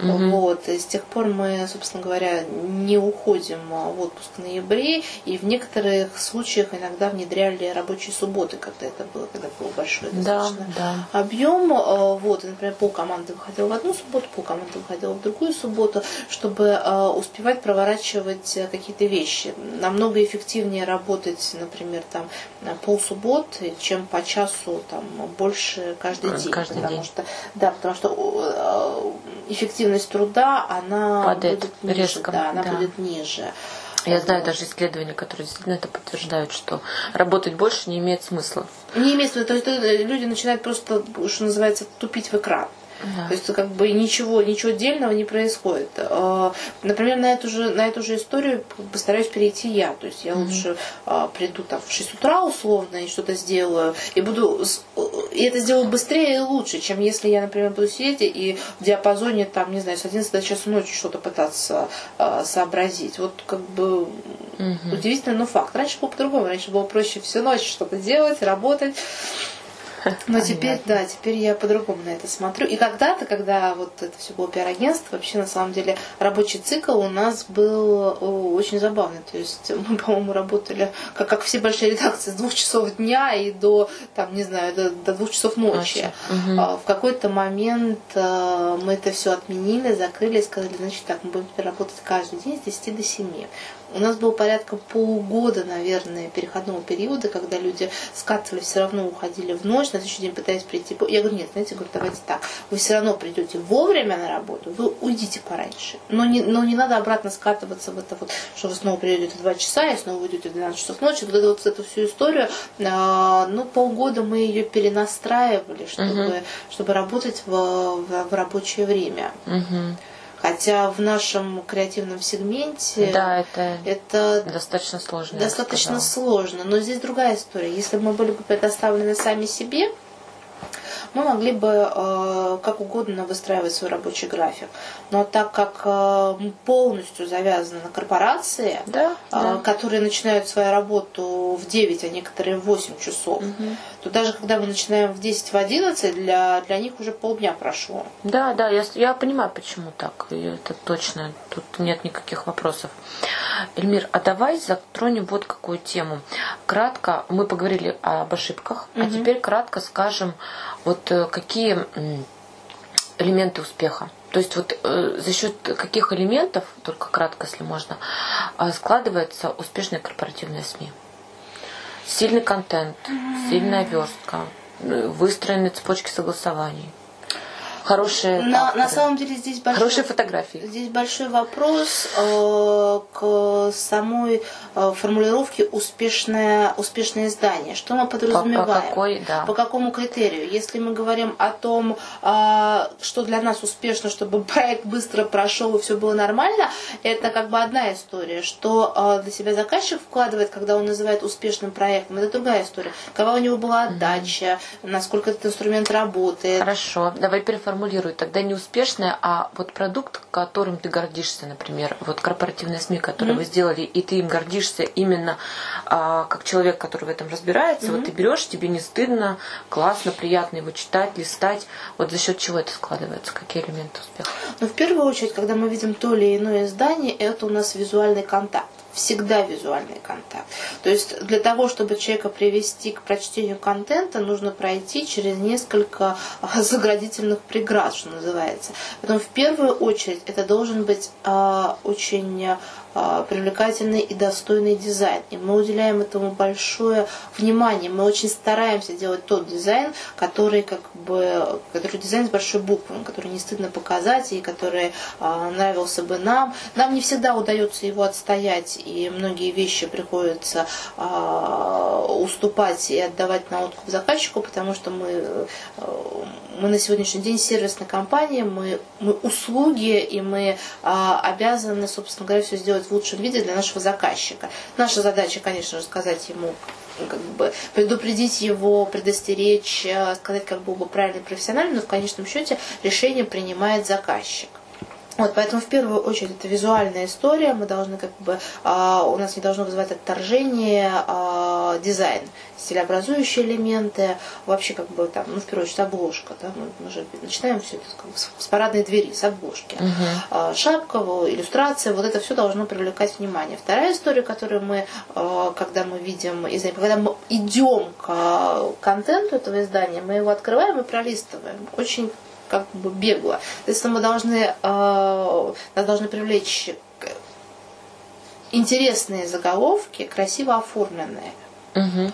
Мгм. Вот. И с тех пор мы, собственно говоря, не уходим а, в отпуск в ноябре, и в некоторых случаях иногда внедряли рабочие субботы, когда это было, когда был большой Да, достаточно да. объем. э, Вот, и, например, пол команды выходила в одну субботу, пол команды выходила в другую субботу, чтобы э, успевать проворачивать какие-то вещи. Намного эффективнее работать, например, там на полсуббот, чем по часу там больше каждый день. каждый потому день. что да, потому что э, эффективность труда она Падает будет ниже, резко, да, она да. будет ниже. Я знаю даже исследования, которые действительно это подтверждают, что работать больше не имеет смысла. Не имеет смысла. То есть э, люди начинают просто, что называется, тупить в экран. Да. То есть как бы ничего, ничего отдельного не происходит. А, например, на эту же, на эту же историю постараюсь перейти я. То есть я mm-hmm. лучше а, приду там в 6 утра условно и что-то сделаю. И буду и это сделаю быстрее и лучше, чем если я, например, буду сидеть и в диапазоне там, не знаю, с 11 до часа ночи что-то пытаться а, сообразить. Вот как бы mm-hmm. удивительно, но факт. Раньше было по-другому. Раньше было проще всю ночь что-то делать, работать. Но теперь, да, теперь я по-другому на это смотрю. И когда-то, когда вот это все было пиар-агентство, вообще на самом деле рабочий цикл у нас был очень забавный. То есть мы, по-моему, работали, как, как все большие редакции, с двух часов дня и до, там, не знаю, до, до двух часов ночи. Угу. В какой-то момент а, мы это все отменили, закрыли и сказали, значит так, мы будем работать каждый день с 10 до 7. У нас было порядка полгода, наверное, переходного периода, когда люди скатывались, все равно уходили в ночь, на следующий день пытаясь прийти. Я говорю, нет, знаете, говорю, давайте так. Вы все равно придете вовремя на работу, вы уйдите пораньше. Но не, но не надо обратно скатываться в это вот, что вы снова придете в 2 часа и снова уйдете в 12 часов ночи. Вот эту, вот эту всю историю, э, ну, полгода мы ее перенастраивали, чтобы, угу. чтобы работать в, в, в рабочее время. Угу. Хотя в нашем креативном сегменте да, это, это достаточно сложно. Достаточно сложно. Но здесь другая история. Если бы мы были бы предоставлены сами себе, мы могли бы э, как угодно выстраивать свой рабочий график. Но так как э, мы полностью завязаны на корпорации, да, э, да. которые начинают свою работу в 9, а некоторые в 8 часов, угу. то даже когда мы начинаем в 10, в 11, для, для них уже полдня прошло. Да, да, я, я понимаю, почему так. Это точно, тут нет никаких вопросов. Эльмир, а давай затронем вот какую тему. Кратко, мы поговорили об ошибках, угу. а теперь кратко скажем, вот э, какие элементы успеха. То есть вот э, за счет каких элементов, только кратко, если можно, э, складывается успешная корпоративная СМИ. Сильный контент, сильная верстка, э, выстроенные цепочки согласований – хорошие на, на самом деле здесь большой, хорошие фотографии. Здесь большой вопрос э, к самой э, формулировке успешное успешное издание. Что мы подразумеваем? По, по, какой, да. по какому критерию? Если мы говорим о том, э, что для нас успешно, чтобы проект быстро прошел и все было нормально, это как бы одна история. Что э, для себя заказчик вкладывает, когда он называет успешным проектом, это другая история. Какова у него была отдача, mm-hmm. насколько этот инструмент работает. Хорошо, давай переформулируем формулирую, тогда не успешное, а вот продукт, которым ты гордишься, например, вот корпоративные СМИ, которые mm-hmm. вы сделали, и ты им гордишься именно а, как человек, который в этом разбирается, mm-hmm. вот ты берешь, тебе не стыдно, классно, приятно его читать, листать. Вот за счет чего это складывается, какие элементы успеха? Ну, в первую очередь, когда мы видим то или иное издание, это у нас визуальный контакт всегда визуальный контакт. То есть для того, чтобы человека привести к прочтению контента, нужно пройти через несколько а, заградительных преград, что называется. Поэтому в первую очередь это должен быть э, очень а, привлекательный и достойный дизайн. И мы уделяем этому большое внимание. Мы очень стараемся делать тот дизайн, который как бы, который дизайн с большой буквы, который не стыдно показать и который а, нравился бы нам. Нам не всегда удается его отстоять, и многие вещи приходится а, уступать и отдавать на откуп заказчику, потому что мы, а, мы на сегодняшний день сервисная компания, мы, мы услуги, и мы а, обязаны, собственно говоря, все сделать в лучшем виде для нашего заказчика. Наша задача, конечно же, сказать ему как бы предупредить его, предостеречь, э, сказать, как было бы правильно и профессионально, но в конечном счете решение принимает заказчик. Вот, поэтому в первую очередь это визуальная история, мы должны как бы, а, у нас не должно вызывать отторжение а, дизайн, стилеобразующие элементы, вообще как бы там, ну в первую очередь обложка, да, мы, мы же начинаем все это как бы, с, с парадной двери, с обложки. Uh-huh. А, шапка, иллюстрация, вот это все должно привлекать внимание. Вторая история, которую мы, а, когда мы видим издание, когда мы идем к а, контенту этого издания, мы его открываем и пролистываем. Очень как бы бегло. Есть мы должны, э, нас должны привлечь интересные заголовки, красиво оформленные. Угу.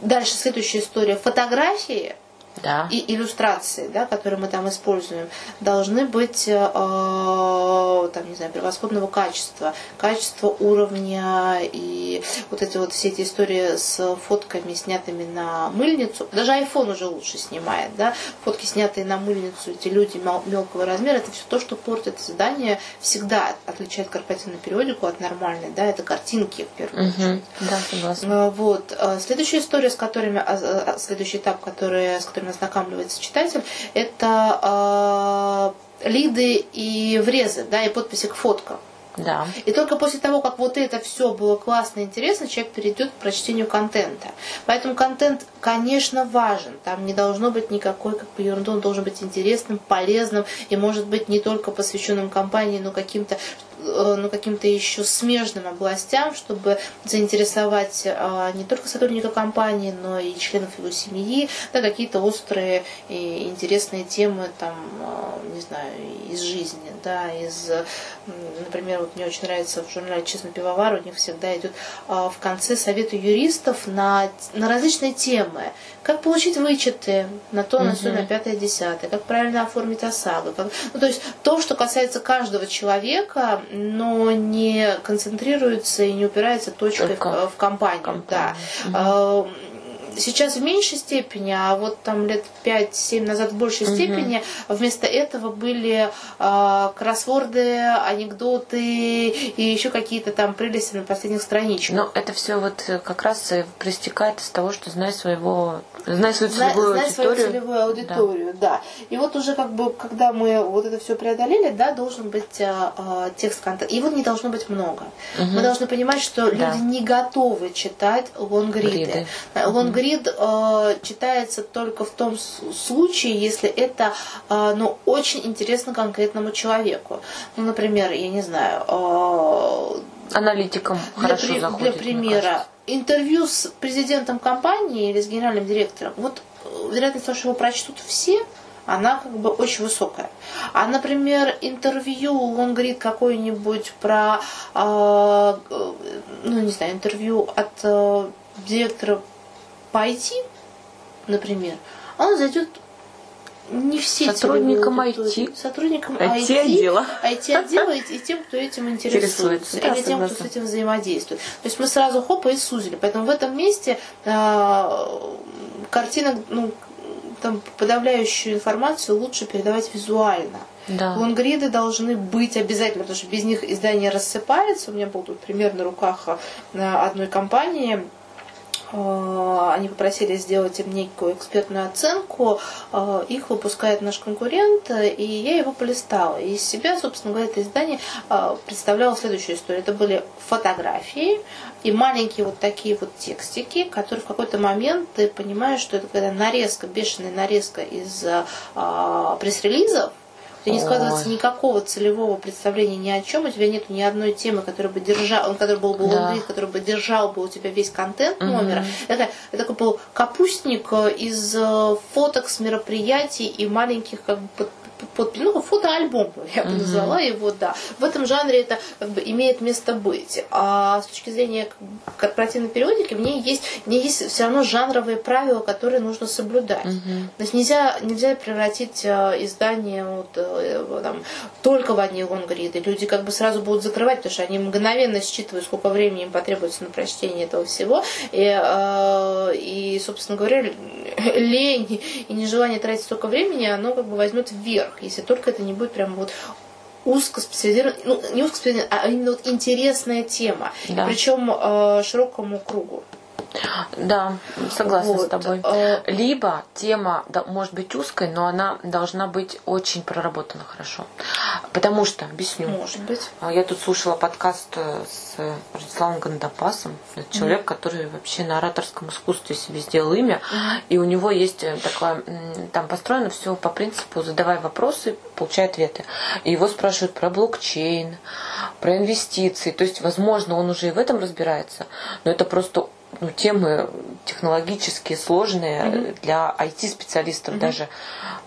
Дальше следующая история. Фотографии да. и иллюстрации, да, которые мы там используем, должны быть, э, там, не знаю, превосходного качества, качества уровня и вот эти вот все эти истории с фотками, снятыми на мыльницу. Даже iPhone уже лучше снимает, да, фотки, снятые на мыльницу, эти люди мелкого размера, это все то, что портит издание, всегда отличает корпоративную периодику от нормальной, да, это картинки в первую очередь. Да, согласна. А, вот. А, следующая история, с которыми, а, следующий этап, который, с которым ознакомливается читатель, это лиды и врезы, да, и подписи к фоткам. Да. И только после того, как вот это все было классно и интересно, человек перейдет к прочтению контента. Поэтому контент, конечно, важен. Там не должно быть никакой как бы ерунды, он должен быть интересным, полезным и может быть не только посвященным компании, но каким-то Э, ну, каким-то еще смежным областям, чтобы заинтересовать а, не только сотрудника компании, но и членов его семьи, да, какие-то острые и интересные темы, там, а, не знаю, из жизни, да, из, например, вот мне очень нравится в журнале «Честный пивовар», у них всегда идет а, в конце советы юристов на, на различные темы, как получить вычеты на то, на все, на пятое, десятое, как правильно оформить ОСАГО. Как... Ну, то есть то, что касается каждого человека, но не концентрируется и не упирается точкой в, в компанию. компанию. Да. Угу сейчас в меньшей степени, а вот там лет 5-7 назад в большей угу. степени вместо этого были э, кроссворды, анекдоты и еще какие-то там прелести на последних страничках. Но это все вот как раз проистекает из того, что знай своего, знай свою целевую знай, аудиторию. Знай свою целевую аудиторию, да. да. И вот уже как бы, когда мы вот это все преодолели, да, должен быть э, текст контента. Его не должно быть много. Угу. Мы должны понимать, что да. люди не готовы читать лонгриды. Лонгриды Грид э, читается только в том случае, если это э, ну, очень интересно конкретному человеку. Ну, например, я не знаю... Э, Аналитикам для, хорошо при, заходит, Для примера, интервью с президентом компании или с генеральным директором, вот э, вероятность того, что его прочтут все, она как бы очень высокая. А, например, интервью, он говорит какое-нибудь про, э, ну, не знаю, интервью от э, директора пойти, например, он зайдет не все сотрудникам IT, сотрудникам IT, IT отдела, IT отдела и, и тем, кто этим интересуется, да, или тем, кто с этим взаимодействует. То есть мы сразу хопа и сузили. Поэтому в этом месте э, картина, ну, там подавляющую информацию лучше передавать визуально. Да. Лонгриды должны быть обязательно, потому что без них издание рассыпается. У меня был тут пример на руках одной компании, они попросили сделать им некую экспертную оценку, э, их выпускает наш конкурент, и я его полистала. И из себя, собственно говоря, это издание э, представляло следующую историю. Это были фотографии и маленькие вот такие вот текстики, которые в какой-то момент ты понимаешь, что это когда нарезка, бешеная нарезка из пресс-релизов, у тебя не складывается никакого целевого представления ни о чем, у тебя нет ни одной темы, которая бы держал, который был бы да. который бы держал бы у тебя весь контент номера. Угу. Это, это такой был капустник э, из э, фоток с мероприятий и маленьких как бы под, ну, фотоальбом, я бы uh-huh. назвала его, да. В этом жанре это как бы имеет место быть. А с точки зрения корпоративной периодики, мне есть, мне есть все равно жанровые правила, которые нужно соблюдать. Uh-huh. То есть нельзя, нельзя превратить э, издание вот, э, там, только в одни лонгриды. Люди как бы сразу будут закрывать, потому что они мгновенно считывают, сколько времени им потребуется на прочтение этого всего. И, э, и собственно говоря, лень и нежелание тратить столько времени, оно как бы возьмет вверх если только это не будет прям вот узкоспециализированная, ну не узкоспециализированная, а именно вот интересная тема, да. причем э, широкому кругу. Да, согласна вот. с тобой. Э, Либо тема да, может быть узкой, но она должна быть очень проработана хорошо. Потому что, объясню. Может быть. А, я тут слушала подкаст э, с Радиславом Гандапасом. Это человек, mm который вообще на ораторском искусстве себе сделал имя. mm И у него есть э, такое, там построено все по принципу задавай вопросы, получай ответы. И его спрашивают про блокчейн, про инвестиции. То есть, возможно, он уже и в этом разбирается, но это просто ну, темы технологические, сложные mm-hmm. для IT-специалистов mm-hmm. даже.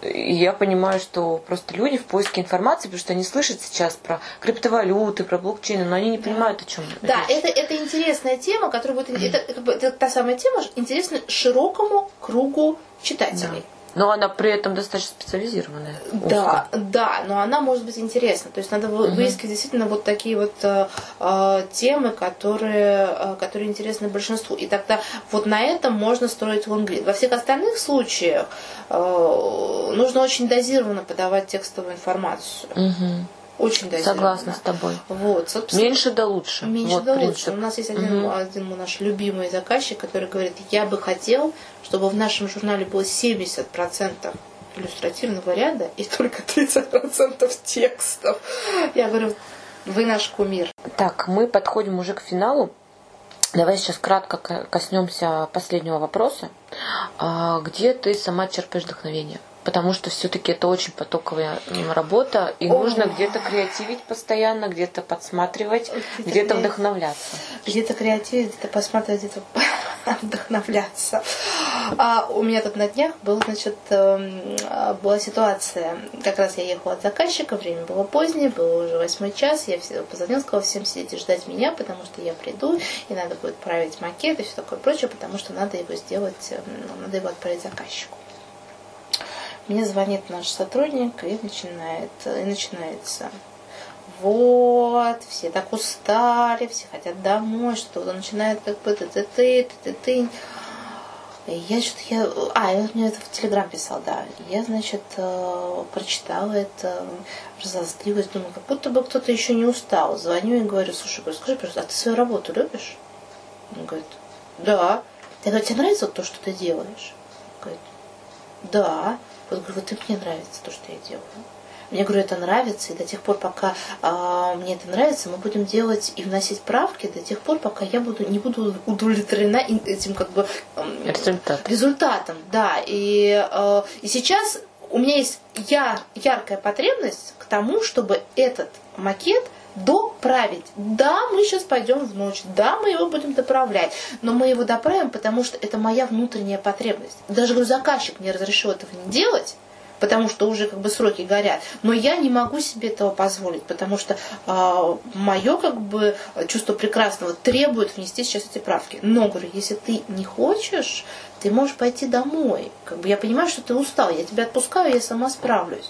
И я понимаю, что просто люди в поиске информации, потому что они слышат сейчас про криптовалюты, про блокчейны, но они не понимают, о чем Да, это, это интересная тема, которая будет... Mm-hmm. Это, это, это та самая тема, интересна широкому кругу читателей. Да. Но она при этом достаточно специализированная. Да, да, но она может быть интересна. То есть надо угу. выискивать действительно вот такие вот э, э, темы, которые, э, которые интересны большинству. И тогда вот на этом можно строить лонгрид. Во всех остальных случаях э, нужно очень дозированно подавать текстовую информацию. Угу. Очень дозированно. Согласна с тобой. Вот, меньше да лучше. Меньше вот да принцип. лучше. У нас есть один, угу. один наш любимый заказчик, который говорит, я бы хотел, чтобы в нашем журнале было 70% иллюстративного ряда и только 30% текстов. Я говорю, вы наш кумир. Так, мы подходим уже к финалу. Давай сейчас кратко коснемся последнего вопроса. А, где ты сама черпаешь вдохновение? Потому что все-таки это очень потоковая работа, и О. нужно где-то креативить постоянно, где-то подсматривать, где-то, где-то вдохновляться. Где-то креативить, где-то посматривать, где-то вдохновляться. А у меня тут на днях был, значит, эм, была ситуация, как раз я ехала от заказчика, время было позднее, было уже восьмой час, я позвонила, сказала всем сидеть и ждать меня, потому что я приду, и надо будет править макет и все такое прочее, потому что надо его сделать, эм, надо его отправить заказчику. Мне звонит наш сотрудник и начинает, и начинается. Вот, все так устали, все хотят домой, что-то начинает как бы ты ты ты ты ты я что-то я... А, вот мне это в Телеграм писал, да. Я, значит, э, прочитала это, разозлилась, думаю, как будто бы кто-то еще не устал. Звоню и говорю, слушай, говорю, скажи, пожалуйста, а ты свою работу любишь? Он говорит, да. Я говорю, тебе нравится то, что ты делаешь? Он говорит, да. Вот говорю, вот и мне нравится то, что я делаю. Мне, говорю, это нравится, и до тех пор, пока а, мне это нравится, мы будем делать и вносить правки до тех пор, пока я буду, не буду удовлетворена этим как бы Результат. результатом. Да, и, а, и сейчас у меня есть я, яркая потребность к тому, чтобы этот макет – доправить. Да, мы сейчас пойдем в ночь, да, мы его будем доправлять, но мы его доправим, потому что это моя внутренняя потребность. Даже заказчик мне разрешил этого не делать, потому что уже как бы сроки горят. Но я не могу себе этого позволить, потому что э, а, мое как бы чувство прекрасного требует внести сейчас эти правки. Но говорю, если ты не хочешь, ты можешь пойти домой. Как бы я понимаю, что ты устал, я тебя отпускаю, я сама справлюсь.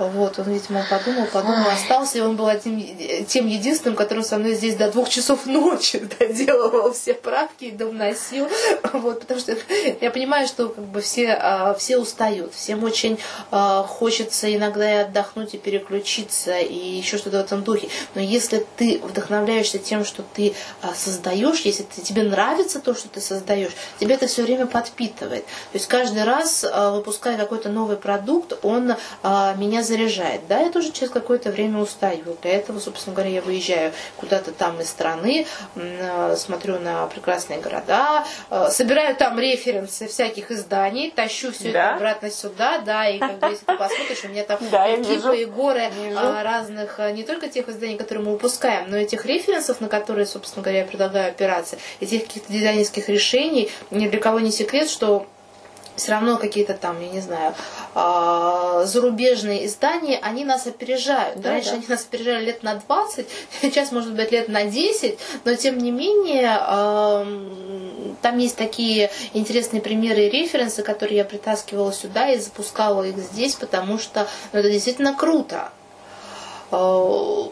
Вот, он, видимо, подумал, подумал, остался, и он был одним, тем единственным, который со мной здесь до двух часов ночи доделывал все правки и довносил. Вот, потому что я понимаю, что как бы все, а, все устают, всем очень а, хочется иногда и отдохнуть, и переключиться, и еще что-то в этом духе. Но если ты вдохновляешься тем, что ты а, создаешь, если тебе нравится то, что ты создаешь, тебе это все время подпитывает. То есть каждый раз, выпуская какой-то новый продукт, он меня заряжает. Да, я тоже через какое-то время устаю. Для этого, собственно говоря, я выезжаю куда-то там из страны, э, смотрю на прекрасные города, э, собираю там референсы всяких изданий, тащу все да? это обратно сюда, да, и как бы если ты посмотришь, у меня там да, кипы и горы. А, разных, э, не только тех изданий, которые мы выпускаем, но и тех референсов, на которые, собственно говоря, я предлагаю опираться, и тех каких-то дизайнерских решений. Ни для кого не секрет, что все равно какие-то там, я не знаю, а, зарубежные издания, они нас опережают. Да, Раньше да. они нас опережали лет на 20, сейчас, может быть, лет на 10, но тем не менее там есть такие интересные примеры и референсы, которые я притаскивала сюда и запускала их здесь, потому что ну, это действительно круто а,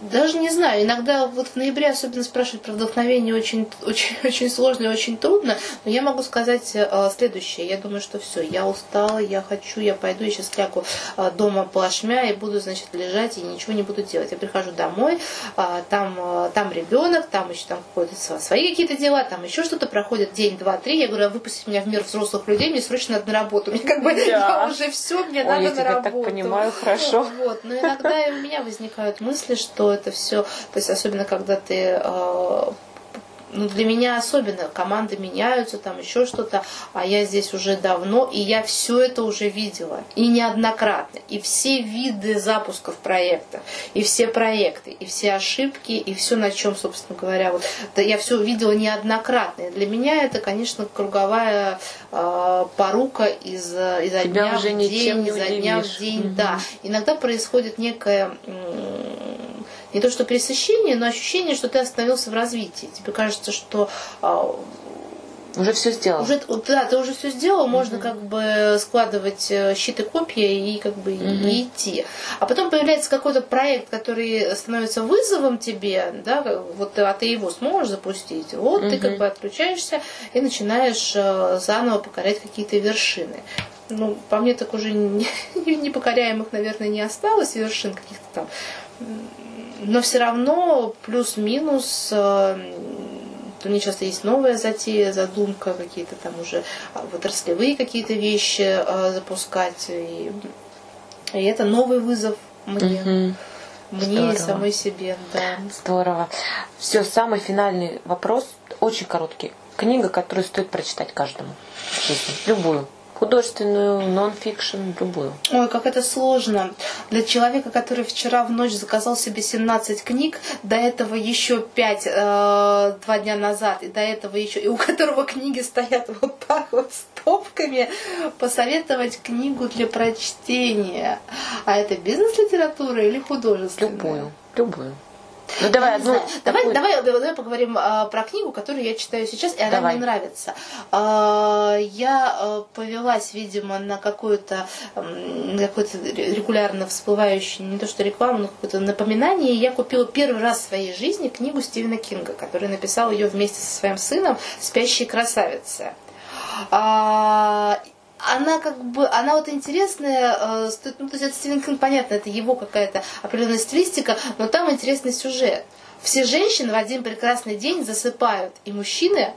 даже не знаю, иногда вот в ноябре особенно спрашивать про вдохновение очень, очень, очень сложно и очень трудно, но я могу сказать э, следующее. Я думаю, что все, я устала, я хочу, я пойду, я сейчас лягу э, дома плашмя и буду, значит, лежать и ничего не буду делать. Я прихожу домой, э, там, э, там ребенок, там еще там какие-то свои какие-то дела, там еще что-то проходит день, два, три. Я говорю, а выпустите меня в мир взрослых людей, мне срочно надо на работу. Мне как бы да. я уже все, мне Ой, надо я на работу. так понимаю, хорошо. Вот, но иногда у меня возникают мысли, что это все, то есть особенно когда ты э, ну, для меня особенно команды меняются, там еще что-то, а я здесь уже давно, и я все это уже видела, и неоднократно, и все виды запусков проекта, и все проекты, и все ошибки, и все, на чем, собственно говоря, вот, да, я все видела неоднократно. И для меня это, конечно, круговая э, порука из, изо дня уже в день, изо дня в день, угу. да. Иногда происходит некая не то что пресыщение, но ощущение, что ты остановился в развитии. Тебе кажется, что а, Уже все сделал. Уже, да, ты уже все сделал, можно как бы складывать э, щиты копья и как бы и идти. А потом появляется какой-то проект, который становится вызовом тебе, да, вот а ты его сможешь запустить. Вот ты как бы отключаешься и начинаешь э, заново покорять какие-то вершины. Ну, по мне так уже не- непокоряемых, наверное, не осталось вершин каких-то там. Но все равно плюс-минус э, у меня часто есть новая затея, задумка, какие-то там уже а, отраслевые какие-то вещи а, запускать. И, и это новый вызов мне. Мне и Здорово. самой себе, да. Здорово. Все, самый финальный вопрос, очень короткий. Книга, которую стоит прочитать каждому жизни. Любую. Художественную, нон-фикшн, любую. Ой, как это сложно. Для человека, который вчера в ночь заказал себе 17 книг, до этого еще 5 два дня назад, и до этого еще, и у которого книги стоят вот так вот стопками, посоветовать книгу для прочтения. А это бизнес-литература или художественная? Любую. Любую. Ну давай одну. знаю. давай, давай, давай поговорим а, про книгу, которую я читаю сейчас, и она Давай. мне нравится. А, я а, повелась, видимо, на какую-то какое-то регулярно всплывающее, не то что рекламу, но какое-то напоминание. Я купила первый раз в своей жизни книгу Стивена Кинга, который написал ее вместе со своим сыном «Спящие красавицы». А, она как бы, она вот интересная, э, ну, то есть это Стивен Кинг, понятно, это его какая-то определенная стилистика, но там интересный сюжет. Все женщины в один прекрасный день засыпают, и мужчины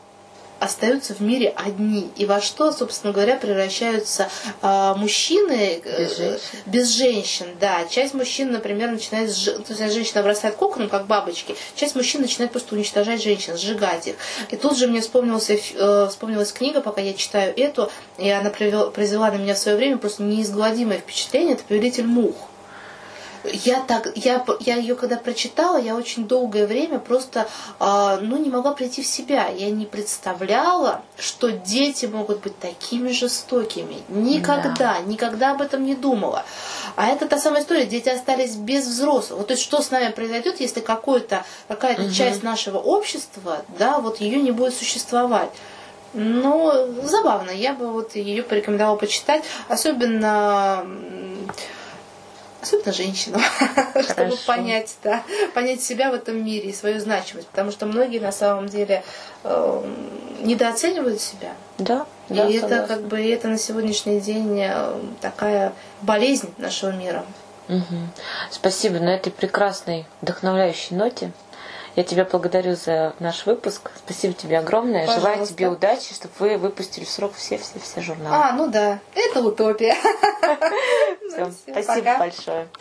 остаются в мире одни. И во что, собственно говоря, превращаются а, мужчины э, Без женщин. без женщин, да. Часть мужчин, например, начинает, сжи- то есть женщина обрастает коконом, как бабочки. Часть мужчин начинает просто уничтожать женщин, сжигать их. И тут же мне вспомнился, э, вспомнилась книга, пока я читаю эту, и она привел- произвела на меня в свое время просто неизгладимое впечатление. Это «Повелитель мух». Я так, я, я ее когда прочитала, я очень долгое время просто, а, ну, не могла прийти в себя. Я не представляла, что дети могут быть такими жестокими. Никогда, никогда об этом не думала. А это та самая история, дети остались без взрослых. Вот то есть что с нами произойдет, если какой-то, какая-то часть нашего общества, да, вот ее не будет существовать. Но забавно, я бы вот ее порекомендовала почитать, особенно особенно женщинам, чтобы понять, да, понять себя в этом мире и свою значимость, потому что многие на самом деле э, недооценивают себя. Да, да, и это согласна. как бы это на сегодняшний день э, такая болезнь нашего мира. Мгм. Спасибо на этой прекрасной, вдохновляющей ноте. Я тебя благодарю за наш выпуск. Спасибо тебе огромное. Желаю Пожалуйста. тебе удачи, чтобы вы выпустили в срок все-все-все журналы. А, ну да, это утопия. Всё, всё, Спасибо пока. большое.